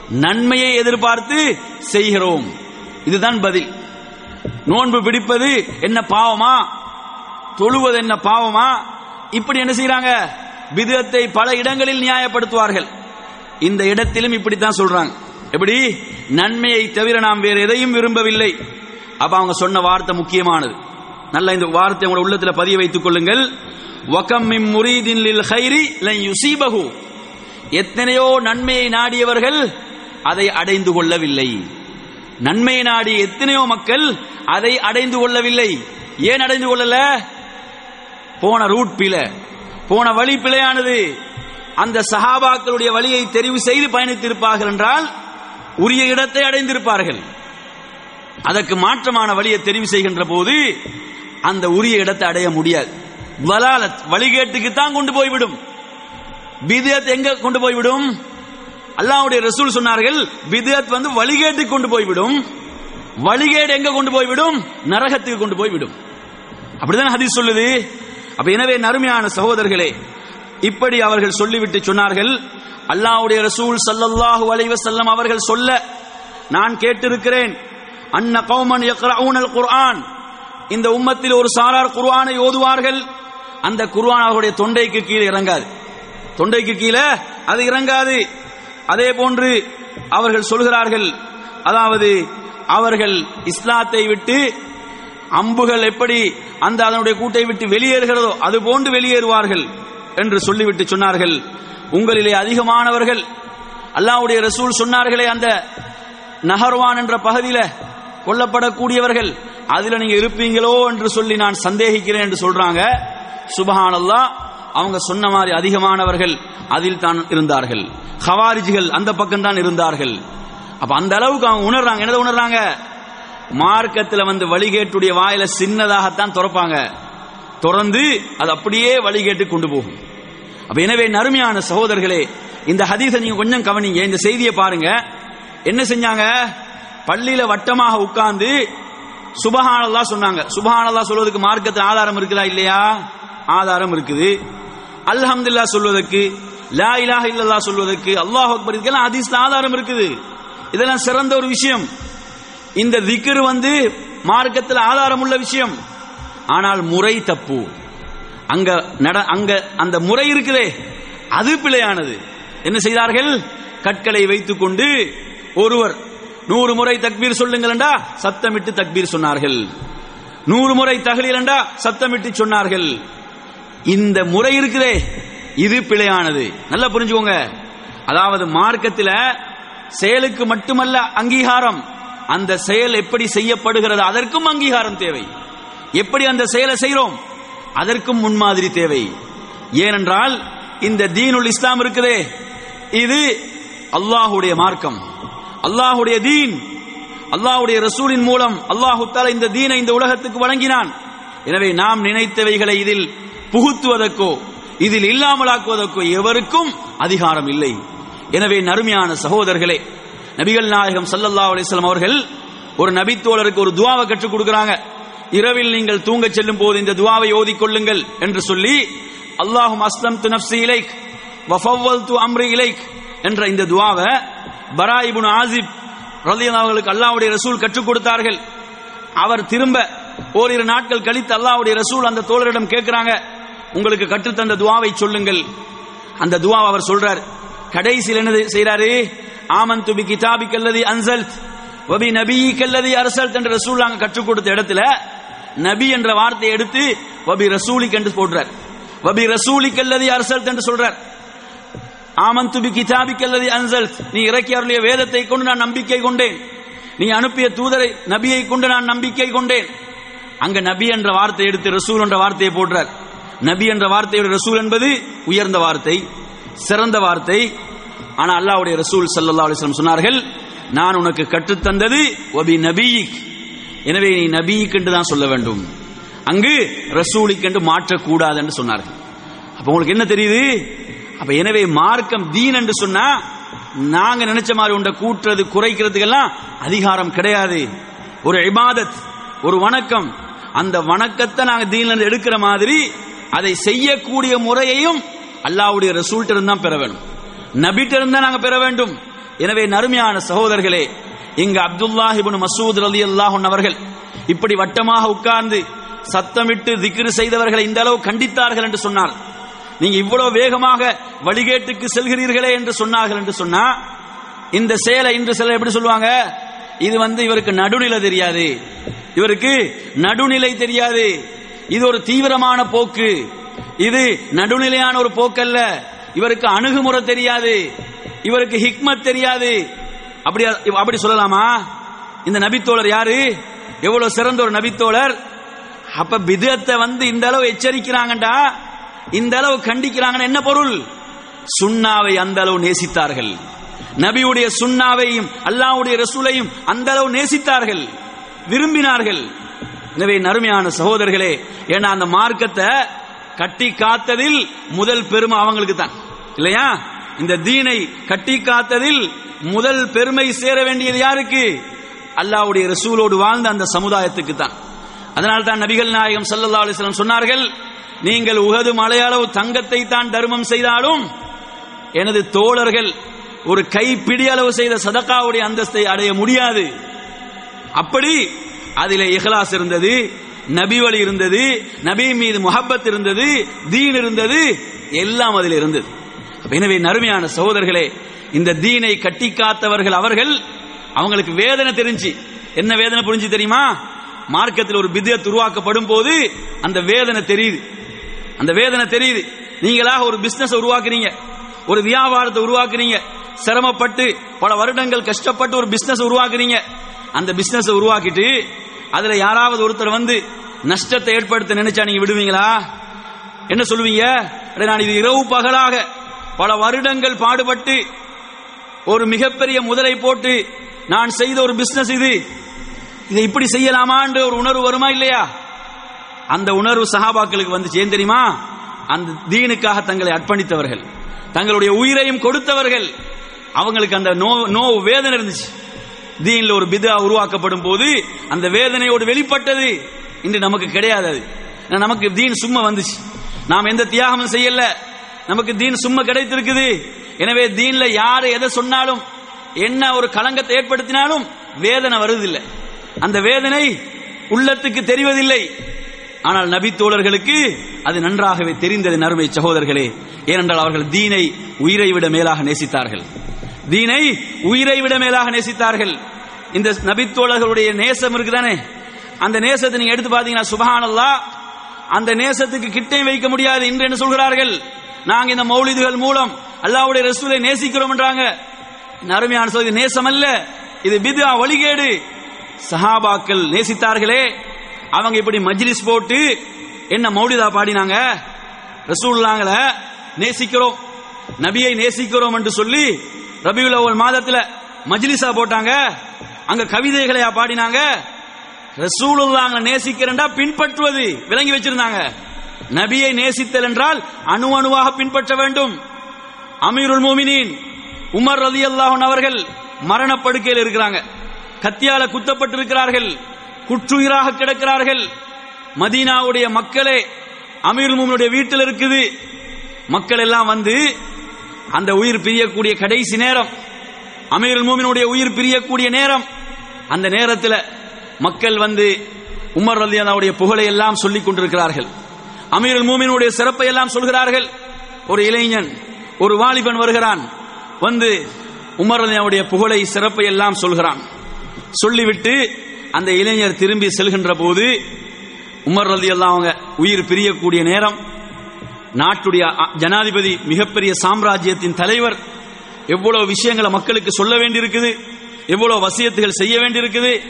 நன்மையை எதிர்பார்த்து செய்கிறோம். இதுதான் பதில். நோன்பு பிடிப்பது என்ன பாவமா? தொழுவது என்ன பாவமா? இப்படி என்ன செய்யறாங்க விதத்தை பல இடங்களில் நியாயப்படுத்துவார்கள். இந்த இடத்திலும் இப்படித்தான் சொல்றாங்க. எப்படி? நன்மையை தவிர நாம் வேறு எதையும் விரும்பவில்லை. அப்ப அவங்க சொன்ன வார்த்தை முக்கியமானது. நல்ல இந்த வார்த்தை உங்களோட உள்ளத்துல பதிய வைத்துக் கொள்ளுங்கள். வகம் மிம் முரீதின் லில் ஹைரி லன் யுசீபஹு. எத்தனையோ நன்மையை நாடியவர்கள் அதை அடைந்து கொள்ளவில்லை. நன்மையை நாடிய எத்தனையோ மக்கள் அதை அடைந்து கொள்ளவில்லை. ஏன் அடைந்து கொள்ளல? போன ரூட் பிழை போன வழி பிழையானது. அந்த சஹாபாக்களுடைய வழியை தெரிவு செய்து பயணித்திருப்பார்கள் என்றால் உரிய இடத்தை அடைந்திருப்பார்கள். அதற்கு மாற்றமான வழியை தெரிவு செய்கின்ற போது அந்த உரிய இடத்தை அடைய முடியாது. வலாலத் வழிகேட்டுக்கு தான் கொண்டு போய்விடும். பிதியத் எங்க கொண்டு போய்விடும்? அல்லாஹ்வுடைய ரசூல் சொன்னார்கள் பிதியத் வந்து வழிகேட்டுக்கு கொண்டு போய்விடும். வழிகேடு எங்க கொண்டு போய்விடும்? நரகத்துக்கு கொண்டு போய்விடும். அப்படிதான் ஹதீஸ் சொல்லுது. அப்ப எனவே நறுமையான சகோதரர்களே இப்படி அவர்கள் சொல்லிவிட்டு சொன்னார்கள் அல்லாவுடைய ரசூல் சல்லல்லாஹு அலைவசல்லம் அவர்கள் சொல்ல நான் கேட்டிருக்கிறேன் அன்ன கௌமன் யக்ரவுனல் குர்ஆன் இந்த உம்மத்தில் ஒரு சாரார் குர்ஆனை ஓதுவார்கள். அந்த குர்ஆன் அவருடைய தொண்டைக்கு கீழே இறங்காது. தொண்டைக்கு கீழே அது இறங்காது. அதே போன்று அவர்கள் சொல்கிறார்கள் அதாவது அவர்கள் இஸ்லாத்தை விட்டு அம்புகள் எப்படி அந்த அதனுடைய கூட்டை விட்டு வெளியேறுகிறதோ அது போன்று வெளியேறுவார்கள் என்று சொல்லிவிட்டு சொன்னார்கள். உங்களிலே அதிகமானவர்கள். அல்லாவுடைய ரசூல் சொன்னார்களே அந்த நகர்வான் என்ற பகுதியில கொல்லப்படக்கூடியவர்கள். அதுல நீங்க இருப்பீங்களோ என்று சொல்லி நான் சந்தேகிக்கிறேன் என்று சொல்றாங்க. சுபஹானல்லா அவங்க சொன்ன மாதிரி அதிகமானவர்கள் அதில் தான் இருந்தார்கள். ஹவாரிஜிகள் அந்த பக்கம் தான் இருந்தார்கள். அப்ப அந்த அளவுக்கு அவங்க உணர்றாங்க. என்னதை உணர்றாங்க? மார்க்கத்தில் வந்து வழிகேட்டுடைய வாயில சின்னதாகத்தான் திறப்பாங்க. திறந்து அது அப்படியே வழிகேட்டு கொண்டு போகும். அப்ப எனவே நறுமையான சகோதரர்களே இந்த ஹதீஸை நீங்க கொஞ்சம் கவனிங்க. இந்த செய்தியை பாருங்க. என்ன செஞ்சாங்க? பள்ளியில வட்டமாக உட்கார்ந்து சுபஹானல்லா சொன்னாங்க. சுபஹானல்லா சொல்வதற்கு மார்க்கத்தில் ஆதாரம் இருக்குதா இல்லையா? ஆதாரம் இருக்குது. அல்ஹம்துல்லா சொல்வதற்கு லா இலாஹ இல்லல்லா சொல்வதற்கு அல்லாஹ் அக்பர் இதுக்கெல்லாம் ஹதீஸ்ல ஆதாரம் இருக்குது. இதெல்லாம் சிறந்த ஒரு விஷயம். இந்த திக்ரு வந்து மார்க்கத்தில் ஆதாரம் உள்ள விஷயம். ஆனால் முறை தப்பு. அங்க நட அங்க அந்த முறை இருக்குதே. அது பிழையானது. என்ன செய்தார்கள்? கற்களை வைத்துக்கொண்டு ஒருவர் நூறு முறை தக்பீர் சொல்லுங்கள் என்றா சத்தமிட்டு தக்பீர் சொன்னார்கள். நூறு முறை தகலீலண்டா சத்தமிட்டு சொன்னார்கள். இந்த முறை இருக்குதே. இது பிழையானது. நல்லா புரிஞ்சுக்கோங்க. அதாவது மார்க்கத்தில் செயலுக்கு மட்டுமல்ல அங்கீகாரம். அந்த செயல் எப்படி செய்யப்படுகிறது அதற்கும் அங்கீகாரம் தேவை. எப்படி அந்த செயலை செய்கிறோம்? அதற்கும் முன்மாதிரி தேவை. ஏனென்றால் இந்த தீனுல் இஸ்லாம் இருக்குதே. இது அல்லாஹுடைய மார்க்கம். அல்லாஹுடைய தீன் அல்லாஹுடைய ரசூலின் மூலம் அல்லாஹு தால இந்த தீனை இந்த உலகத்துக்கு வழங்கினான். எனவே நாம் நினைத்தவைகளை இதில் புகுத்துவதற்கோ இதில் இல்லாமலாக்குவதற்கோ எவருக்கும் அதிகாரம் இல்லை. எனவே நறுமையான சகோதரர்களே நபிகள் நாயகம் சல்லல்லா அலிஸ்லாம் அவர்கள் ஒரு நபித்தோழருக்கு ஒரு துவாவை கற்றுக் கொடுக்கிறாங்க. இரவில் நீங்கள் தூங்கச் செல்லும் போது இந்த துவாவை ஓதிக்கொள்ளுங்கள் என்று சொல்லி அல்லாஹும் அஸ்லம் து நப்சி இலைக் வஃபவ்வல் து அம்ரி இலைக் என்ற இந்த துவாவை பரா ஆசிப் ரலியல்லாஹு அவர்களுக்கு அல்லாவுடைய ரசூல் கற்றுக் கொடுத்தார்கள். அவர் திரும்ப ஓரிரு நாட்கள் கழித்து அல்லாவுடைய ரசூல் அந்த தோழரிடம் கேட்கிறாங்க உங்களுக்கு கற்றுத்தந்த துவாவை சொல்லுங்கள். அந்த துவாவை அவர் சொல்றார். கடைசியில் என்ன செய்யறாரு ஆமன் துபி கிதாபி கல்லதி அன்சல்த் வபி நபி கல்லதி அரசல் என்று ரசூல் நாங்கள் கற்றுக் கொடுத்த இடத்துல நபி என்ற வார்த்தையை எடுத்து வபி ரசூலிக் என்று போடுறார். வபி ரசூலிக் கல்லதி அரசல் என்று சொல்றார். ஆமன் துபி கிதாபி அன்சல் நீ இறக்கி அருளிய வேதத்தை கொண்டு நான் நம்பிக்கை கொண்டேன். நீ அனுப்பிய தூதரை நபியை கொண்டு நான் நம்பிக்கை கொண்டேன். அங்க நபி என்ற வார்த்தை எடுத்து ரசூல் என்ற வார்த்தையை போடுறார். நபி என்ற வார்த்தையோட ரசூல் என்பது உயர்ந்த வார்த்தை சிறந்த வார்த்தை. ஆனா அல்லாவுடைய ரசூல் சல்லா அலிஸ்லம் சொன்னார்கள் நான் உனக்கு கற்றுத்தந்தது ஒபி நபியிக். எனவே நீ நபீக் என்று தான் சொல்ல வேண்டும். அங்கு ரசூலிக் என்று மாற்றக்கூடாது என்று சொன்னார்கள். அப்ப உங்களுக்கு என்ன தெரியுது? அப்ப எனவே மார்க்கம் தீன் என்று சொன்னா நாங்க நினைச்ச மாதிரி உண்ட கூட்டுறது குறைக்கிறதுக்கெல்லாம் அதிகாரம் கிடையாது. ஒரு இபாதத் ஒரு வணக்கம் அந்த வணக்கத்தை நாங்க தீன்ல இருந்து எடுக்கிற மாதிரி அதை செய்யக்கூடிய முறையையும் அல்லாஹ்வுடைய ரசூல்ட்டு இருந்தா தான் பெற வேணும். நபிட்டு இருந்தா தான் நாங்க பெற வேண்டும். எனவே நறுமையான சகோதரர்களே இங்கு அப்துல்லாஹ் மசூத் அலி அல்லாஹன் அவர்கள் இப்படி வட்டமாக உட்கார்ந்து சத்தமிட்டு திக்ரு செய்தவர்களை இந்த அளவு கண்டித்தார்கள் என்று சொன்னார் நீங்க இவ்வளவு வேகமாக வழிகேட்டுக்கு செல்கிறீர்களே என்று சொன்னார்கள் என்று சொன்னா இந்த செயலை இன்று சிலர் எப்படி சொல்லுவாங்க? இது வந்து இவருக்கு நடுநிலை தெரியாது. இவருக்கு நடுநிலை தெரியாது. இது ஒரு தீவிரமான போக்கு. இது நடுநிலையான ஒரு போக்கல்ல. இவருக்கு அணுகுமுறை தெரியாது. இவருக்கு ஹிக்மத் தெரியாது. அப்படி அப்படி சொல்லலாமா? இந்த நபித்தோழர் யாரு? எவ்வளவு சிறந்த ஒரு நபித்தோழர். அப்ப பிதத்தை வந்து இந்த அளவு எச்சரிக்கிறாங்கடா இந்த அளவு கண்டிக்கிறாங்கன்னு என்ன பொருள்? சுண்ணாவை அந்த அளவு நேசித்தார்கள். நபியுடைய சுண்ணாவையும் அல்லாவுடைய ரசூலையும் அந்த அளவு நேசித்தார்கள். விரும்பினார்கள். எனவே நறுமையான சகோதரர்களே ஏன்னா அந்த மார்க்கத்தை கட்டி காத்ததில் முதல் பெருமை அவங்களுக்கு தான். இல்லையா? இந்த தீனை கட்டி காத்ததில் முதல் பெருமை சேர வேண்டியது யாருக்கு? அல்லாஹ்வுடைய ரசூலோடு வாழ்ந்த அந்த சமுதாயத்துக்கு தான். அதனால் தான் நபிகள் நாயகம் சல்லா அலிஸ்லாம் சொன்னார்கள் நீங்கள் உகது மலையளவு தங்கத்தை தான் தர்மம் செய்தாலும் எனது தோழர்கள் ஒரு கைப்பிடி அளவு செய்த சதக்காவுடைய அந்தஸ்தை அடைய முடியாது. அப்படி அதிலே இஹ்லாஸ் இருந்தது நபி வழி இருந்தது நபி மீது முஹப்பத் இருந்தது தீன் இருந்தது எல்லாம் அதில் இருந்தது. எனவே நறுமையான சகோதரர்களே இந்த தீனை கட்டி காத்தவர்கள் அவர்கள் அவங்களுக்கு வேதனை தெரிஞ்சு என்ன வேதனை புரிஞ்சு தெரியுமா? மார்க்கத்தில் ஒரு பித்தியத் உருவாக்கப்படும் போது அந்த வேதனை தெரியுது. அந்த வேதனை தெரியுது. நீங்களாக ஒரு பிசினஸ் உருவாக்குறீங்க. ஒரு வியாபாரத்தை உருவாக்குறீங்க. சிரமப்பட்டு பல வருடங்கள் கஷ்டப்பட்டு ஒரு பிசினஸ் உருவாக்குறீங்க. அந்த பிசினஸ் உருவாக்கிட்டு அதுல யாராவது ஒருத்தர் வந்து நஷ்டத்தை ஏற்படுத்த நினைச்சா நீங்க விடுவீங்களா? என்ன சொல்லுவீங்க? நான் இது இரவு பகலாக பல வருடங்கள் பாடுபட்டு ஒரு மிகப்பெரிய முதலை போட்டு நான் செய்த ஒரு பிசினஸ் இது. இதை இப்படி செய்யலாமான்ற ஒரு உணர்வு வருமா இல்லையா? அந்த உணர்வு சஹாபாக்களுக்கு வந்துச்சு ஏன் தெரியுமா? அந்த தீனுக்காக தங்களை அர்ப்பணித்தவர்கள் தங்களுடைய உயிரையும் கொடுத்தவர்கள். அவங்களுக்கு அந்த நோ நோ வேதனை இருந்துச்சு. தீன்ல ஒரு பிதா உருவாக்கப்படும் போது அந்த வேதனையோடு வெளிப்பட்டது. இன்று நமக்கு கிடையாது அது. நமக்கு தீன் சும்மா வந்துச்சு. நாம் எந்த தியாகமும் செய்யல. நமக்கு தீன் சும்மா கிடைத்திருக்குது. எனவே தீன்ல யாரு எதை சொன்னாலும் என்ன ஒரு களங்கத்தை ஏற்படுத்தினாலும் வேதனை வருவதில்லை. அந்த வேதனை உள்ளத்துக்கு தெரிவதில்லை. ஆனால் நபி தோழர்களுக்கு அது நன்றாகவே தெரிந்தது நறுமை சகோதரர்களே. ஏனென்றால் அவர்கள் தீனை உயிரை விட மேலாக நேசித்தார்கள். தீனை உயிரை விட மேலாக நேசித்தார்கள். இந்த நபித்தோழர்களுடைய நேசம் இருக்குதானே? அந்த நேசத்தை நீங்க எடுத்து பாத்தீங்கன்னா சுபஹானல்லா அந்த நேசத்துக்கு கிட்டே வைக்க முடியாது இன்று என்ன சொல்கிறார்கள்? நாங்க இந்த மௌலிதுகள் மூலம் அல்லாஹ்வுடைய ரசூலை நேசிக்கிறோம் என்றாங்க. அருமையான நேசம் அல்ல இது பிதா வழிகேடு. சஹாபாக்கள் நேசித்தார்களே. அவங்க இப்படி மஜ்லிஸ் போட்டு என்ன மௌலிதா பாடினாங்க? ரசூல்லாங்கள நேசிக்கிறோம். நபியை நேசிக்கிறோம் என்று சொல்லி ரபியுல் ஒரு மாதத்துல மஜ்லிஸா போட்டாங்க. அங்க கவிதைகளையா பாடினாங்க. ரசூலுல்லாங்க நேசிக்கிறேன்டா பின்பற்றுவது விளங்கி வச்சிருந்தாங்க. நபியை நேசித்தல் என்றால் அணு அணுவாக பின்பற்ற வேண்டும். அமீருல் மோமினின் உமர் ரதி அல்லாஹன் அவர்கள் மரணப்படுக்கையில் இருக்கிறாங்க. கத்தியால குத்தப்பட்டிருக்கிறார்கள். குற்றுயிராக கிடக்கிறார்கள். மதீனாவுடைய மக்களே அமீர் மூமினுடைய வீட்டில் இருக்குது. மக்கள் எல்லாம் வந்து அந்த உயிர் பிரியக்கூடிய கடைசி நேரம் அமீர் மூமினுடைய உயிர் பிரியக்கூடிய நேரம். அந்த நேரத்தில் மக்கள் வந்து உமர் ரலியானாவுடைய புகழை எல்லாம் சொல்லிக் கொண்டிருக்கிறார்கள். அமீர் மூமினுடைய சிறப்பை எல்லாம் சொல்கிறார்கள். ஒரு இளைஞன் ஒரு வாலிபன் வருகிறான். வந்து உமர் ரலியாவுடைய புகழை சிறப்பை எல்லாம் சொல்கிறான். சொல்லிவிட்டு அந்த இளைஞர் திரும்பி செல்கின்ற போது உமர் ரதி அவங்க உயிர் பிரியக்கூடிய நேரம். நாட்டுடைய ஜனாதிபதி மிகப்பெரிய சாம்ராஜ்யத்தின் தலைவர் எவ்வளவு விஷயங்களை மக்களுக்கு சொல்ல வேண்டியிருக்குது எவ்வளவு வசியத்துகள் செய்ய வேண்டியிருக்குது.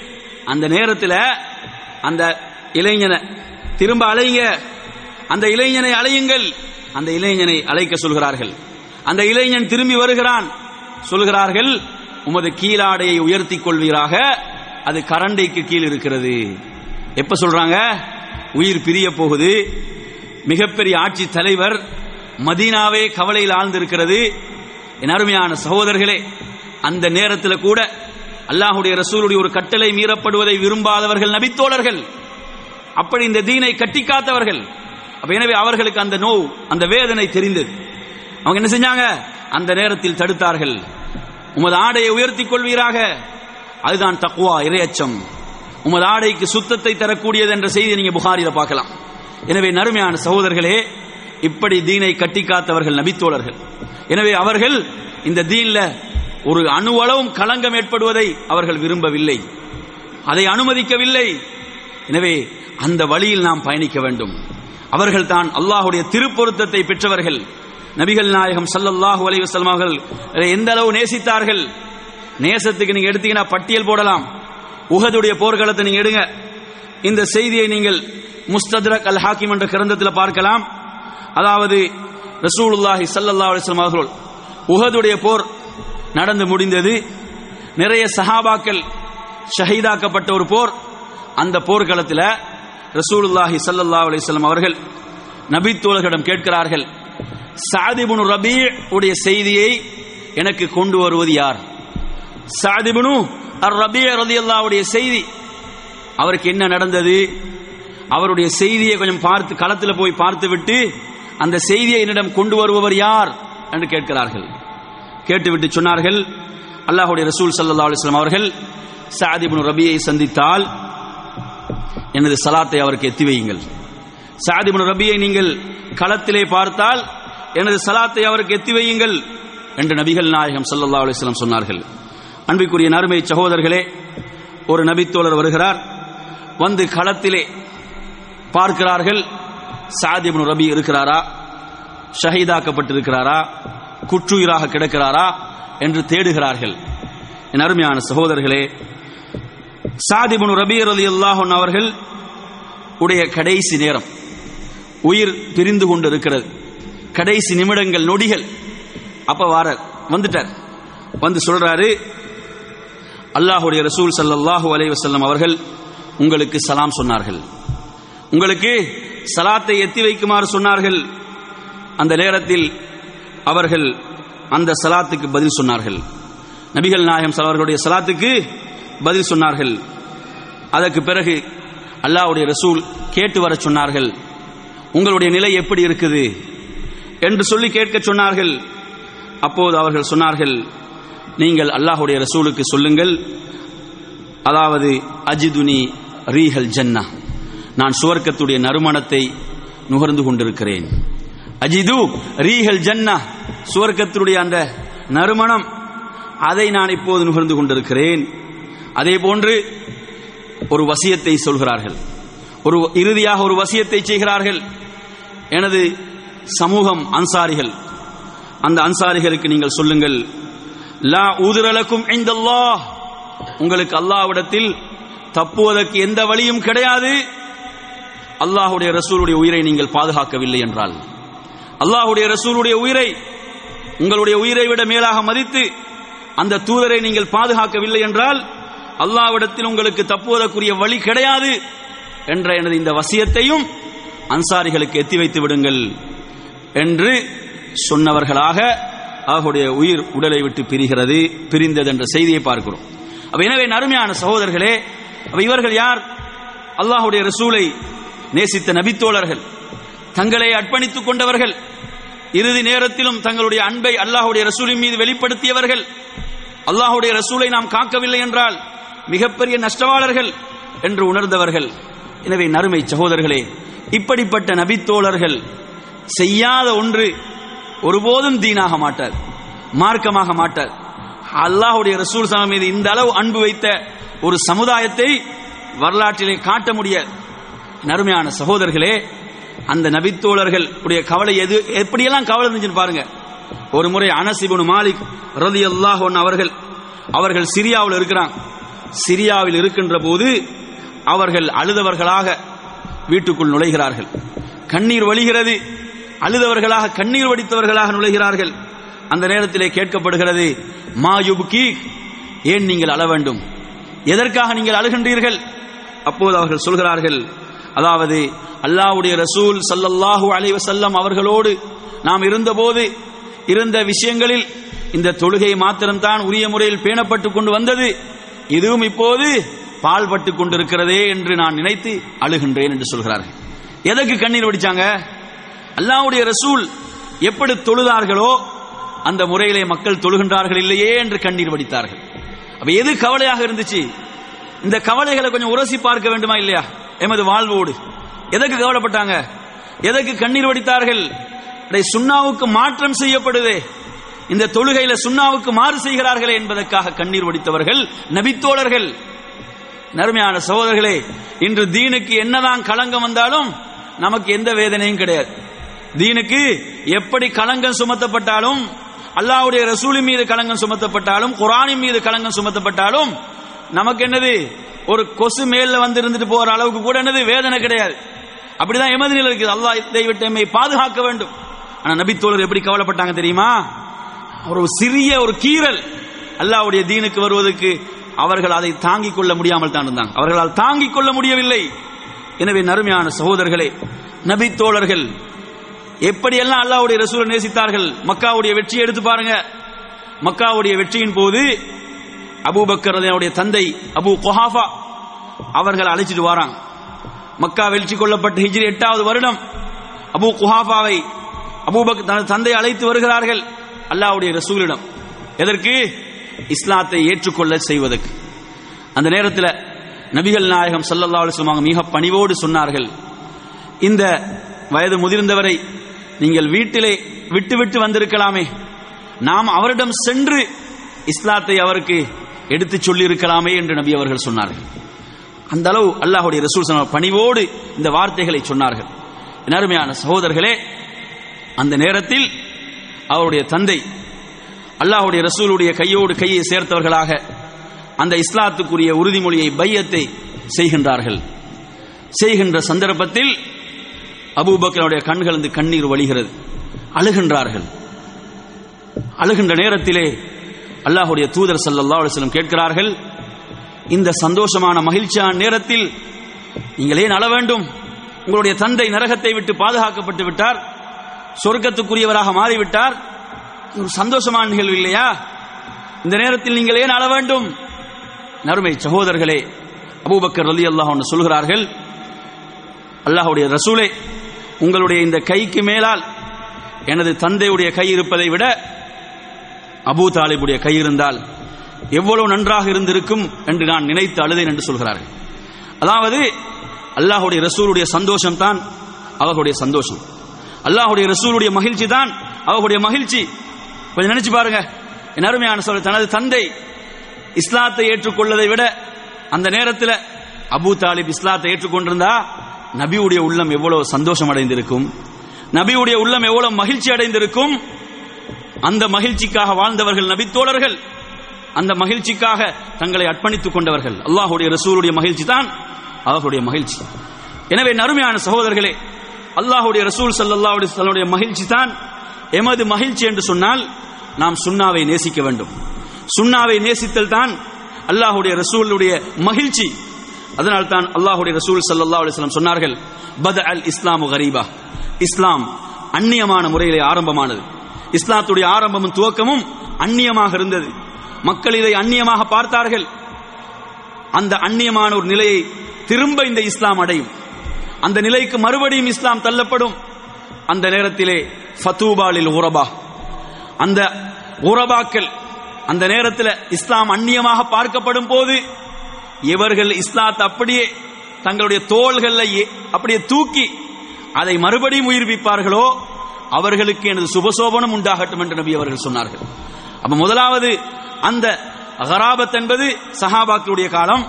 அந்த நேரத்தில் அந்த இளைஞனை திரும்ப அலைங்க அந்த இளைஞனை அலையுங்கள் அந்த இளைஞனை அழைக்க சொல்கிறார்கள். அந்த இளைஞன் திரும்பி வருகிறான் சொல்கிறார்கள் உமது கீழாடையை உயர்த்திக் கொள்வீராக அது கரண்டைக்கு கீழ் இருக்கிறது. எப்ப சொல்றாங்க? உயிர் பிரிய போகுது. மிகப்பெரிய ஆட்சி தலைவர் மதீனாவே கவலையில் ஆழ்ந்திருக்கிறது. என் அருமையான சகோதரர்களே அந்த நேரத்தில் கூட அல்லாஹுடைய ரசூலுடைய ஒரு கட்டளை மீறப்படுவதை விரும்பாதவர்கள் நபித்தோழர்கள். அப்படி இந்த தீனை கட்டி காத்தவர்கள். எனவே அவர்களுக்கு அந்த நோவு அந்த வேதனை தெரிந்தது. அவங்க என்ன செஞ்சாங்க? அந்த நேரத்தில் தடுத்தார்கள். உமது ஆடையை உயர்த்திக் கொள்வீராக. அதுதான் தக்குவா இரையச்சம். உமது ஆடைக்கு சுத்தத்தை தரக்கூடியது என்ற செய்தி நீங்க புகாரில பார்க்கலாம். எனவே நறுமையான சகோதரர்களே இப்படி தீனை கட்டி காத்தவர்கள் நபித்தோழர்கள். எனவே அவர்கள் இந்த தீன்ல ஒரு அணுவளவும் களங்கம் ஏற்படுவதை அவர்கள் விரும்பவில்லை. அதை அனுமதிக்கவில்லை. எனவே அந்த வழியில் நாம் பயணிக்க வேண்டும். அவர்கள் தான் அல்லாஹுடைய திருப்பொருத்தத்தை பெற்றவர்கள். நபிகள் நாயகம் சல்லல்லாஹு அலைஹி எந்த அளவு நேசித்தார்கள்? நேசத்துக்கு நீங்க எடுத்தீங்கன்னா பட்டியல் போடலாம். உஹதுடைய போர்க்களத்தை நீங்க எடுங்க. இந்த செய்தியை நீங்கள் முஸ்தத்ரக் அல் ஹாக்கிம் என்ற கிரந்தத்தில் பார்க்கலாம். அதாவது ரசூலுல்லாஹி சல்லல்லா அலைஹி அவர்கள் உஹதுடைய போர் நடந்து முடிந்தது. நிறைய சஹாபாக்கள் ஷஹீதாக்கப்பட்ட ஒரு போர். அந்த போர்க்களத்தில் ரசூலுல்லாஹி சல்லல்லா அலைஹி அவர்கள் நபித்தோழர்களிடம் கேட்கிறார்கள் சாதிபுன் ரபீ உடைய செய்தியை எனக்கு கொண்டு வருவது யார்? சாதிபனு அர் ரபிய ரதியல்லாவுடைய செய்தி. அவருக்கு என்ன நடந்தது? அவருடைய செய்தியை கொஞ்சம் பார்த்து களத்தில் போய் பார்த்து விட்டு அந்த செய்தியை என்னிடம் கொண்டு வருபவர் யார்? என்று கேட்கிறார்கள். கேட்டுவிட்டு சொன்னார்கள் அல்லாஹுடைய ரசூல் சல்லா அலிஸ்லாம் அவர்கள் சாதிபுனு ரபியை சந்தித்தால் எனது சலாத்தை அவருக்கு எத்தி வையுங்கள். சாதிபுன் ரபியை நீங்கள் களத்திலே பார்த்தால் எனது சலாத்தை அவருக்கு எத்தி வையுங்கள் என்று நபிகள் நாயகம் சல்லா அலிஸ்லாம் சொன்னார்கள். அன்பிற்குரிய நறுமை சகோதரர்களே ஒரு நபித்தோழர் வருகிறார். வந்து களத்திலே பார்க்கிறார்கள். சாதிபுன் ரபி இருக்கிறாரா? ஷஹீதாக்கப்பட்டிருக்கிறாரா? குற்றுயிராக கிடக்கிறாரா? என்று தேடுகிறார்கள். என் அருமையான சகோதரர்களே சாதிபுன் ரபி ரலியல்லாஹு அல்லாஹன் அவர்கள் உடைய கடைசி நேரம் உயிர் பிரிந்து கொண்டு இருக்கிறது கடைசி நிமிடங்கள் நொடிகள். அப்ப வார வந்துட்டார். வந்து சொல்றாரு அல்லாஹுடைய ரசூல் சல்லாஹூ அலை வசல்லம் அவர்கள் உங்களுக்கு சலாம் சொன்னார்கள். உங்களுக்கு சலாத்தை எத்தி வைக்குமாறு சொன்னார்கள். அந்த நேரத்தில் அவர்கள் அந்த சலாத்துக்கு பதில் சொன்னார்கள். நபிகள் நாயகம் அவர்களுடைய சலாத்துக்கு பதில் சொன்னார்கள். அதற்கு பிறகு அல்லாஹ்வுடைய ரசூல் கேட்டு வர சொன்னார்கள். உங்களுடைய நிலை எப்படி இருக்குது? என்று சொல்லி கேட்க சொன்னார்கள். அப்போது அவர்கள் சொன்னார்கள் நீங்கள் அல்லாஹுடைய ரசூலுக்கு சொல்லுங்கள். அதாவது அஜிதுனி ரீஹல் ஜன்னா. நான் சுவர்க்கத்துடைய நறுமணத்தை நுகர்ந்து கொண்டிருக்கிறேன். அஜிது ரீஹல் ஜன்னா சுவர்க்கத்துடைய அந்த நறுமணம். அதை நான் இப்போது நுகர்ந்து கொண்டிருக்கிறேன். அதே போன்று ஒரு வசியத்தை சொல்கிறார்கள். ஒரு இறுதியாக ஒரு வசியத்தை செய்கிறார்கள். எனது சமூகம் அன்சாரிகள். அந்த அன்சாரிகளுக்கு நீங்கள் சொல்லுங்கள். லா ஊதுரலக்கும் ஐந்தல்லா உங்களுக்கு அல்லாவிடத்தில் தப்புவதற்கு எந்த வழியும் கிடையாது. அல்லாஹுடைய ரசூலுடைய உயிரை நீங்கள் பாதுகாக்கவில்லை என்றால். அல்லாஹுடைய ரசூலுடைய உயிரை உங்களுடைய உயிரை விட மேலாக மதித்து அந்த தூதரை நீங்கள் பாதுகாக்கவில்லை என்றால் அல்லாவிடத்தில் உங்களுக்கு தப்புவதற்குரிய வழி கிடையாது என்ற எனது இந்த வசியத்தையும் அன்சாரிகளுக்கு எத்தி வைத்து விடுங்கள் என்று சொன்னவர்களாக அவர்களுடைய உயிர் உடலை விட்டு பிரிகிறது பிரிந்தது என்ற செய்தியை பார்க்கிறோம். அப்ப எனவே நறுமையான சகோதரர்களே அப்ப இவர்கள் யார்? அல்லாஹுடைய ரசூலை நேசித்த நபித்தோழர்கள் தங்களை அர்ப்பணித்துக் கொண்டவர்கள் இறுதி நேரத்திலும் தங்களுடைய அன்பை அல்லாஹுடைய ரசூலின் மீது வெளிப்படுத்தியவர்கள் அல்லாஹுடைய ரசூலை நாம் காக்கவில்லை என்றால் மிகப்பெரிய நஷ்டவாளர்கள் என்று உணர்ந்தவர்கள். எனவே நறுமை சகோதரர்களே இப்படிப்பட்ட நபித்தோழர்கள் செய்யாத ஒன்று ஒருபோதும் தீனாக மாட்டார் மார்க்கமாக மாட்டார். அல்லாஹுடைய ரசூல் சமம் மீது இந்த அளவு அன்பு வைத்த ஒரு சமுதாயத்தை வரலாற்றிலே காட்ட முடியாது நறுமையான சகோதரர்களே அந்த நபித்தோழர்கள் உடைய கவலை எது எப்படியெல்லாம் கவலை இருந்துச்சுன்னு பாருங்க. ஒரு முறை அனசிபுன் மாலிக் ரதி அல்லாஹ் அவர்கள் அவர்கள் சிரியாவில் இருக்கிறாங்க சிரியாவில் இருக்கின்ற போது அவர்கள் அழுதவர்களாக வீட்டுக்குள் நுழைகிறார்கள். கண்ணீர் வழிகிறது. அழுதவர்களாக கண்ணீர் வடித்தவர்களாக நுழைகிறார்கள். அந்த நேரத்திலே கேட்கப்படுகிறது மாயுபுக்கி ஏன் நீங்கள் அழ வேண்டும்? எதற்காக நீங்கள் அழுகின்றீர்கள்? அப்போது அவர்கள் சொல்கிறார்கள் அதாவது அல்லாவுடைய ரசூல் சல்லல்லாஹு அலைவ செல்லம் அவர்களோடு நாம் இருந்தபோது இருந்த விஷயங்களில் இந்த தொழுகை மாத்திரம்தான் உரிய முறையில் பேணப்பட்டு கொண்டு வந்தது. இதுவும் இப்போது பால்பட்டு கொண்டிருக்கிறதே என்று நான் நினைத்து அழுகின்றேன் என்று சொல்கிறார்கள். எதற்கு கண்ணீர் வடிச்சாங்க? அல்லாவுடைய ரசூல் எப்படி தொழுதார்களோ அந்த முறையிலே மக்கள் தொழுகின்றார்கள் இல்லையே என்று கண்ணீர் வடித்தார்கள். அப்ப எது கவலையாக இருந்துச்சு? இந்த கவலைகளை கொஞ்சம் உரசி பார்க்க வேண்டுமா இல்லையா? எமது வாழ்வோடு. எதற்கு கவலைப்பட்டாங்க? எதற்கு கண்ணீர் வடித்தார்கள்? சுண்ணாவுக்கு மாற்றம் செய்யப்படுதே. இந்த தொழுகையில சுண்ணாவுக்கு மாறு செய்கிறார்களே என்பதற்காக கண்ணீர் வடித்தவர்கள் நபித்தோழர்கள். நறுமையான சகோதரர்களே இன்று தீனுக்கு என்னதான் களங்கம் வந்தாலும் நமக்கு எந்த வேதனையும் கிடையாது. தீனுக்கு எப்படி களங்கம் சுமத்தப்பட்டாலும் அல்லாஹ்வுடைய ரசூலின் மீது களங்கம் சுமத்தப்பட்டாலும் குரானின் மீது களங்கம் சுமத்தப்பட்டாலும் நமக்கு என்னது? ஒரு கொசு மேல வந்து இருந்துட்டு போற அளவுக்கு கூட என்னது? வேதனை கிடையாது. அப்படிதான் எமது நிலை இருக்குது. அல்லாஹ் இதை விட்டு எம்மை பாதுகாக்க வேண்டும். ஆனா நபித்தோழர் எப்படி கவலைப்பட்டாங்க தெரியுமா? ஒரு சிறிய ஒரு கீறல் அல்லாவுடைய தீனுக்கு வருவதற்கு அவர்கள் அதை தாங்கிக் கொள்ள முடியாமல் தான் இருந்தாங்க. அவர்களால் தாங்கிக் கொள்ள முடியவில்லை. எனவே நறுமையான சகோதரர்களே நபித்தோழர்கள் எப்படியெல்லாம் அல்லாவுடைய ரசூலை நேசித்தார்கள்? மக்காவுடைய வெற்றியை எடுத்து பாருங்க. மக்காவுடைய வெற்றியின் போது அபூபக்கர் தந்தை அபு குஹாஃபா அவர்கள் அழைச்சிட்டு வராங்க. மக்கா வெற்றி கொள்ளப்பட்ட ஹிஜ்ரி எட்டாவது வருடம் அபு குஹாஃபாவை அபூபக் தனது தந்தை அழைத்து வருகிறார்கள் அல்லாஹ்வுடைய ரசூலிடம். எதற்கு? இஸ்லாத்தை ஏற்றுக்கொள்ள செய்வதற்கு. அந்த நேரத்தில் நபிகள் நாயகம் சல்லல்லா அலுவலமாக மிக பணிவோடு சொன்னார்கள். இந்த வயது முதிர்ந்தவரை நீங்கள் வீட்டிலே விட்டுவிட்டு வந்திருக்கலாமே. நாம் அவரிடம் சென்று இஸ்லாத்தை அவருக்கு எடுத்துச் சொல்லியிருக்கலாமே என்று நபி அவர்கள் சொன்னார்கள். அந்த அளவு அல்லாஹுடைய ரசூல் சல்லல்லாஹு பணிவோடு இந்த வார்த்தைகளை சொன்னார்கள். அருமையான சகோதரர்களே அந்த நேரத்தில் அவருடைய தந்தை அல்லாஹுடைய ரசூலுடைய கையோடு கையை சேர்த்தவர்களாக அந்த இஸ்லாத்துக்குரிய உறுதிமொழியை பையத்தை செய்கின்றார்கள். செய்கின்ற சந்தர்ப்பத்தில் அபூபக்கருடைய கண்கள் வந்து கண்ணீர் வழிகிறது. அழுகின்றார்கள். அழுகின்ற நேரத்திலே அல்லாஹுடைய தூதர் சல்லா அலுவலம் கேட்கிறார்கள் இந்த சந்தோஷமான மகிழ்ச்சியான நேரத்தில் நீங்கள் ஏன் அழ வேண்டும்? உங்களுடைய தந்தை நரகத்தை விட்டு பாதுகாக்கப்பட்டு விட்டார் சொர்க்கத்துக்குரியவராக மாறிவிட்டார் ஒரு சந்தோஷமான நிகழ்வு இல்லையா? இந்த நேரத்தில் நீங்கள் ஏன் அழ வேண்டும்? நறுமை சகோதரர்களே அபூபக்கர் அலி அல்லாஹ் சொல்கிறார்கள் அல்லாஹுடைய ரசூலே உங்களுடைய இந்த கைக்கு மேலால் எனது தந்தையுடைய கை இருப்பதை விட அபூ தாலிபுடைய கை இருந்தால் எவ்வளவு நன்றாக இருந்திருக்கும் என்று நான் நினைத்து அழுதேன் என்று சொல்கிறார்கள். அதாவது அல்லாஹுடைய ரசூலுடைய சந்தோஷம் தான் அவர்களுடைய சந்தோஷம். அல்லாஹுடைய ரசூலுடைய மகிழ்ச்சி தான் அவர்களுடைய மகிழ்ச்சி. கொஞ்சம் நினைச்சு பாருங்க. என் அருமையான சொல்ல தனது தந்தை இஸ்லாத்தை ஏற்றுக்கொள்ளதை விட அந்த நேரத்தில் அபூ தாலிப் இஸ்லாத்தை ஏற்றுக்கொண்டிருந்தா நபியுடைய உள்ளம் எவ்வளவு சந்தோஷம் அடைந்திருக்கும் நபியுடைய உள்ளம் எவ்வளவு மகிழ்ச்சி அடைந்திருக்கும் அந்த மகிழ்ச்சிக்காக வாழ்ந்தவர்கள் நபித்தோழர்கள். அந்த மகிழ்ச்சிக்காக தங்களை அர்ப்பணித்துக் கொண்டவர்கள். அல்லாஹுடைய ரசூலுடைய மகிழ்ச்சி தான் அவர்களுடைய மகிழ்ச்சி. எனவே நறுமையான சகோதரர்களே அல்லாஹுடைய ரசூல் சல்லல்லாஹு அலைஹி மகிழ்ச்சி தான் எமது மகிழ்ச்சி என்று சொன்னால் நாம் சுண்ணாவை நேசிக்க வேண்டும். சுண்ணாவை நேசித்தல் தான் அல்லாஹுடைய ரசூலுடைய மகிழ்ச்சி. அதனால் தான் அல்லாஹுடைய ரசூல் சல்லா அலைஹி வஸல்லம் சொன்னார்கள் பத அல் இஸ்லாமு கரீபா. இஸ்லாம் அந்நியமான முறையிலே ஆரம்பமானது. இஸ்லாத்துடைய ஆரம்பமும் துவக்கமும் அந்நியமாக இருந்தது. மக்கள் இதை அந்நியமாக பார்த்தார்கள். அந்த அந்நியமான ஒரு நிலையை திரும்ப இந்த இஸ்லாம் அடையும். அந்த நிலைக்கு மறுபடியும் இஸ்லாம் தள்ளப்படும். அந்த நேரத்திலே ஃபத்தூபாலில் உரபா அந்த உரபாக்கள் அந்த நேரத்தில் இஸ்லாம் அந்நியமாக பார்க்கப்படும் போது இவர்கள் இஸ்லாத்தை அப்படியே தங்களுடைய தோள்களை அப்படியே தூக்கி அதை மறுபடியும் உயிர்விப்பார்களோ அவர்களுக்கு எனது சுபசோபனம் உண்டாகட்டும் என்று நபி அவர்கள் சொன்னார்கள். அப்ப முதலாவது அந்த அகராபத் என்பது சஹாபாக்களுடைய காலம்.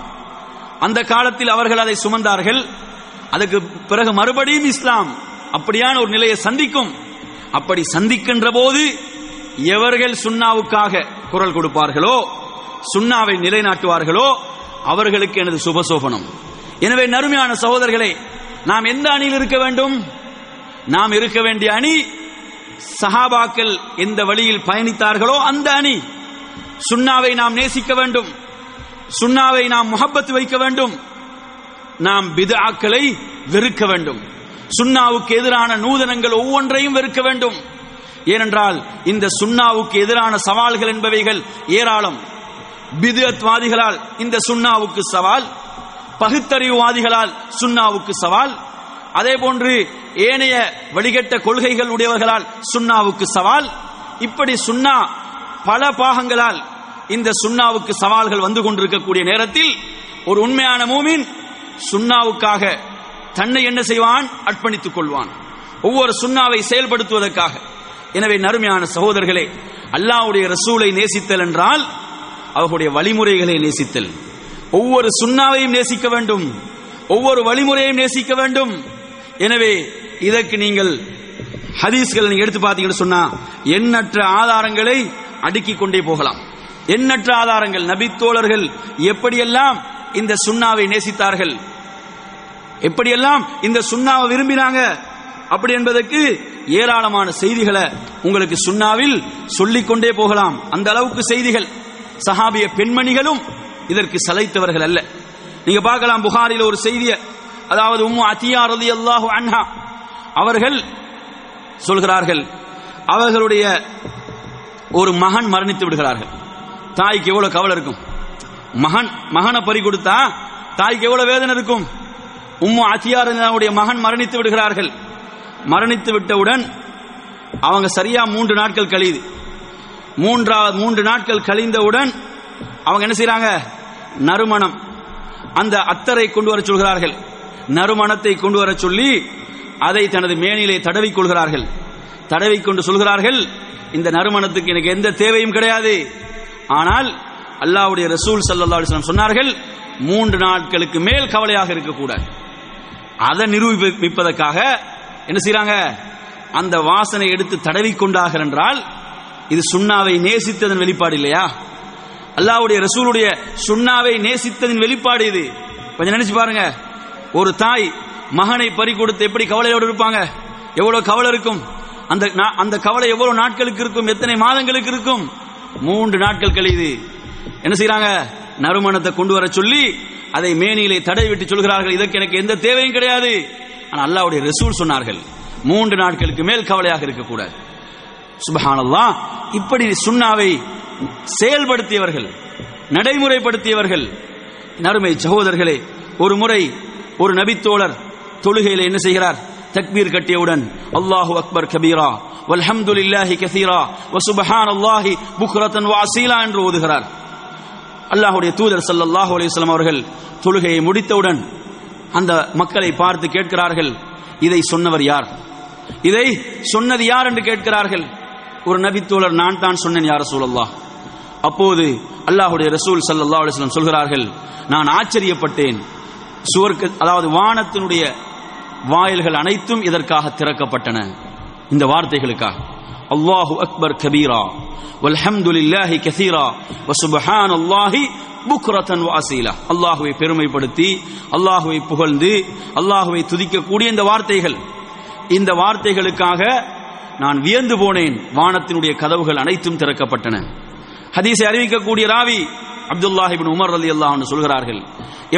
அந்த காலத்தில் அவர்கள் அதை சுமந்தார்கள். அதுக்கு பிறகு மறுபடியும் இஸ்லாம் அப்படியான ஒரு நிலையை சந்திக்கும். அப்படி சந்திக்கின்ற போது எவர்கள் சுண்ணாவுக்காக குரல் கொடுப்பார்களோ சுண்ணாவை நிலைநாட்டுவார்களோ அவர்களுக்கு எனது சுபசோபனம். எனவே நறுமையான சகோதரர்களே நாம் எந்த அணியில் இருக்க வேண்டும்? நாம் இருக்க வேண்டிய அணி சஹாபாக்கள் எந்த வழியில் பயணித்தார்களோ அந்த அணி. சுண்ணாவை நாம் நேசிக்க வேண்டும். சுண்ணாவை நாம் முகப்பத்து வைக்க வேண்டும். நாம் பிதாக்களை வெறுக்க வேண்டும். சுண்ணாவுக்கு எதிரான நூதனங்கள் ஒவ்வொன்றையும் வெறுக்க வேண்டும். ஏனென்றால் இந்த சுண்ணாவுக்கு எதிரான சவால்கள் என்பவைகள் ஏராளம். பிதுஅத்வாதிகளால் இந்த சுண்ணாவுக்கு சவால் பகுத்தறிவுவாதிகளால் சுண்ணாவுக்கு சவால் அதே போன்று ஏனைய வழிகட்ட கொள்கைகள் உடையவர்களால் சுண்ணாவுக்கு சவால். இப்படி சுண்ணா பல பாகங்களால் இந்த சுண்ணாவுக்கு சவால்கள் வந்து கொண்டிருக்கக்கூடிய நேரத்தில் ஒரு உண்மையான மூமின் சுண்ணாவுக்காக தன்னை என்ன செய்வான்? அர்ப்பணித்துக் கொள்வான். ஒவ்வொரு சுண்ணாவை செயல்படுத்துவதற்காக. எனவே நறுமையான சகோதரர்களே அல்லாவுடைய ரசூலை நேசித்தல் என்றால் அவர்களுடைய வழிமுறைகளை நேசித்தல். ஒவ்வொரு சுண்ணாவையும் நேசிக்க வேண்டும். ஒவ்வொரு வழிமுறையையும் நேசிக்க வேண்டும். எனவே இதற்கு நீங்கள் ஹதீஸ்கள் நீங்க எடுத்து பார்த்தீங்கன்னு சொன்னா எண்ணற்ற ஆதாரங்களை அடுக்கிக் கொண்டே போகலாம். எண்ணற்ற ஆதாரங்கள் நபித்தோழர்கள் எப்படியெல்லாம் இந்த சுண்ணாவை நேசித்தார்கள்? எப்படியெல்லாம் இந்த சுண்ணாவை விரும்பினாங்க? அப்படி என்பதற்கு ஏராளமான செய்திகளை உங்களுக்கு சுண்ணாவில் சொல்லிக்கொண்டே போகலாம். அந்த அளவுக்கு செய்திகள். சஹாபிய பெண்மணிகளும் இதற்கு சலைத்தவர்கள் அல்ல. நீங்க பார்க்கலாம் புகாரில் ஒரு செய்திய அதாவது உம்மு அத்தியா ரதி அல்லாஹு அன்ஹா அவர்கள் சொல்கிறார்கள் அவர்களுடைய ஒரு மகன் மரணித்து விடுகிறார்கள். தாய்க்கு எவ்வளவு கவலை இருக்கும்? மகன் மகனை பறி கொடுத்தா தாய்க்கு எவ்வளவு வேதனை இருக்கும்? உம்மு அத்தியாருடைய மகன் மரணித்து விடுகிறார்கள். மரணித்து விட்டவுடன் அவங்க சரியா மூன்று நாட்கள் கழியுது. மூன்றாவது மூன்று நாட்கள் கழிந்தவுடன் அவங்க என்ன செய்யறாங்க நறுமணம். அந்த அத்தரை கொண்டு வர சொல்கிறார்கள். நறுமணத்தை கொண்டு வர சொல்லி அதை தனது மேனிலே தடவி கொள்கிறார்கள். தடவி கொண்டு சொல்கிறார்கள் இந்த நறுமணத்துக்கு எனக்கு எந்த தேவையும் கிடையாது. ஆனால் அல்லாவுடைய ரசூல் சல்லா அலிஸ்லாம் சொன்னார்கள் மூன்று நாட்களுக்கு மேல் கவலையாக இருக்கக்கூடாது. அதை நிரூபிப்பதற்காக என்ன செய்யறாங்க அந்த வாசனை எடுத்து தடவி கொண்டார்கள் என்றால் இது சுண்ணாவை நேசித்ததன் வெளிப்பாடு இல்லையா? அல்லாவுடைய ரசூலுடைய சுண்ணாவை நேசித்ததின் வெளிப்பாடு இது. கொஞ்சம் நினைச்சு பாருங்க. ஒரு தாய் மகனை பறி கொடுத்து எப்படி கவலையோடு இருப்பாங்க? எவ்வளவு கவலை இருக்கும்? அந்த அந்த கவலை எவ்வளவு நாட்களுக்கு இருக்கும்? எத்தனை மாதங்களுக்கு இருக்கும்? மூன்று நாட்கள் கழியுது. என்ன செய்யறாங்க நறுமணத்தை கொண்டு வர சொல்லி அதை மேனியிலே தடை விட்டு சொல்கிறார்கள். இதற்கு எனக்கு எந்த தேவையும் கிடையாது. ஆனால் அல்லாவுடைய ரசூல் சொன்னார்கள். மூன்று நாட்களுக்கு மேல் கவலையாக இருக்கக்கூடாது. சுபஹானல்லா. இப்படி சுண்ணாவை செயல்படுத்தியவர்கள் நடைமுறைப்படுத்தியவர்கள் நறுமை சகோதரர்களே ஒரு முறை ஒரு நபித்தோழர் தொழுகையில் என்ன செய்கிறார்? தக்பீர் கட்டியவுடன் அல்லாஹு அக்பர் கபீரா வல்ஹம்துலில்லாஹி கசீரா வசுபஹான் அல்லாஹி புக்ரத்தன் வாசீலா என்று ஓதுகிறார். அல்லாஹுடைய தூதர் சல்லல்லாஹு அலைஹி அவர்கள் தொழுகையை முடித்தவுடன் அந்த மக்களை பார்த்து கேட்கிறார்கள் இதை சொன்னவர் யார்? இதை சொன்னது யார்? என்று கேட்கிறார்கள். ஒரு நபித்தோழர் நான் தான் சொன்னேன் யார் சூழல்லா அப்போது அல்லாஹுடைய ரசூல் சல்லா அலிஸ்லம் சொல்கிறார்கள் நான் ஆச்சரியப்பட்டேன். சுவர்க்க அதாவது வானத்தினுடைய வாயில்கள் அனைத்தும் இதற்காக திறக்கப்பட்டன. இந்த வார்த்தைகளுக்காக. அல்லாஹு அக்பர் கபீரா வல்ஹம்துலில்லாஹி கசீரா வசுபஹான் அல்லாஹி புக்ரத்தன் வாசீலா அல்லாஹுவை பெருமைப்படுத்தி அல்லாஹுவை புகழ்ந்து அல்லாஹுவை துதிக்கக்கூடிய இந்த வார்த்தைகள். இந்த வார்த்தைகளுக்காக நான் வியந்து போனேன். வானத்தினுடைய கதவுகள் அனைத்தும் திறக்கப்பட்டன. ஹதீஸை அறிவிக்கக்கூடிய ராவி அப்துல்லாஹிபின் உமர் அலி அல்லாஹ் சொல்கிறார்கள்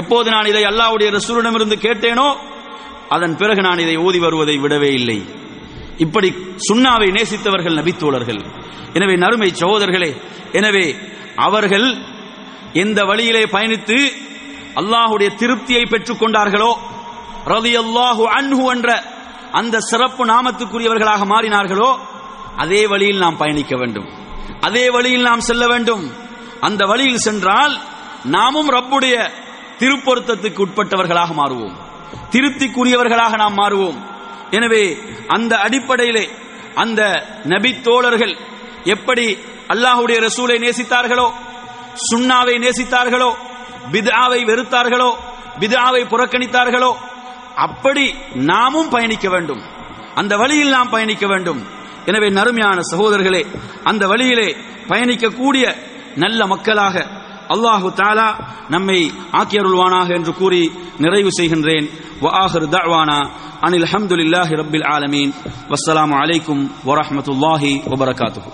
எப்போது நான் இதை அல்லாவுடைய ரசூலிடமிருந்து கேட்டேனோ அதன் பிறகு நான் இதை ஓதி வருவதை விடவே இல்லை. இப்படி சுண்ணாவை நேசித்தவர்கள் நபித்தோழர்கள். எனவே நறுமை சகோதரர்களே எனவே அவர்கள் எந்த வழியிலே பயணித்து அல்லாஹுடைய திருப்தியை பெற்றுக் கொண்டார்களோ ரலியல்லாஹு அன்ஹு என்ற அந்த சிறப்பு நாமத்துக்குரியவர்களாக மாறினார்களோ அதே வழியில் நாம் பயணிக்க வேண்டும். அதே வழியில் நாம் செல்ல வேண்டும். அந்த வழியில் சென்றால் நாமும் ரப்புடைய திருப்பொருத்தத்துக்கு உட்பட்டவர்களாக மாறுவோம். திருப்திக்குரியவர்களாக நாம் மாறுவோம். எனவே அந்த அடிப்படையிலே அந்த நபி தோழர்கள் எப்படி அல்லாஹுடைய ரசூலை நேசித்தார்களோ சுண்ணாவை நேசித்தார்களோ பிதாவை வெறுத்தார்களோ பிதாவை புறக்கணித்தார்களோ அப்படி நாமும் பயணிக்க வேண்டும். அந்த வழியில் நாம் பயணிக்க வேண்டும். எனவே நறுமையான சகோதரர்களே அந்த வழியிலே பயணிக்கக்கூடிய நல்ல மக்களாக அல்லாஹு தாலா நம்மை ஆக்கியருள்வானாக என்று கூறி நிறைவு செய்கின்றேன். வஆஹிர் தஅவானா அனில் ஹம்துலில்லாஹி ரப்பில் ஆலமீன். வசலாம் அலைக்கும் வரஹ்மத்துல்லாஹி வபரகாத்துஹு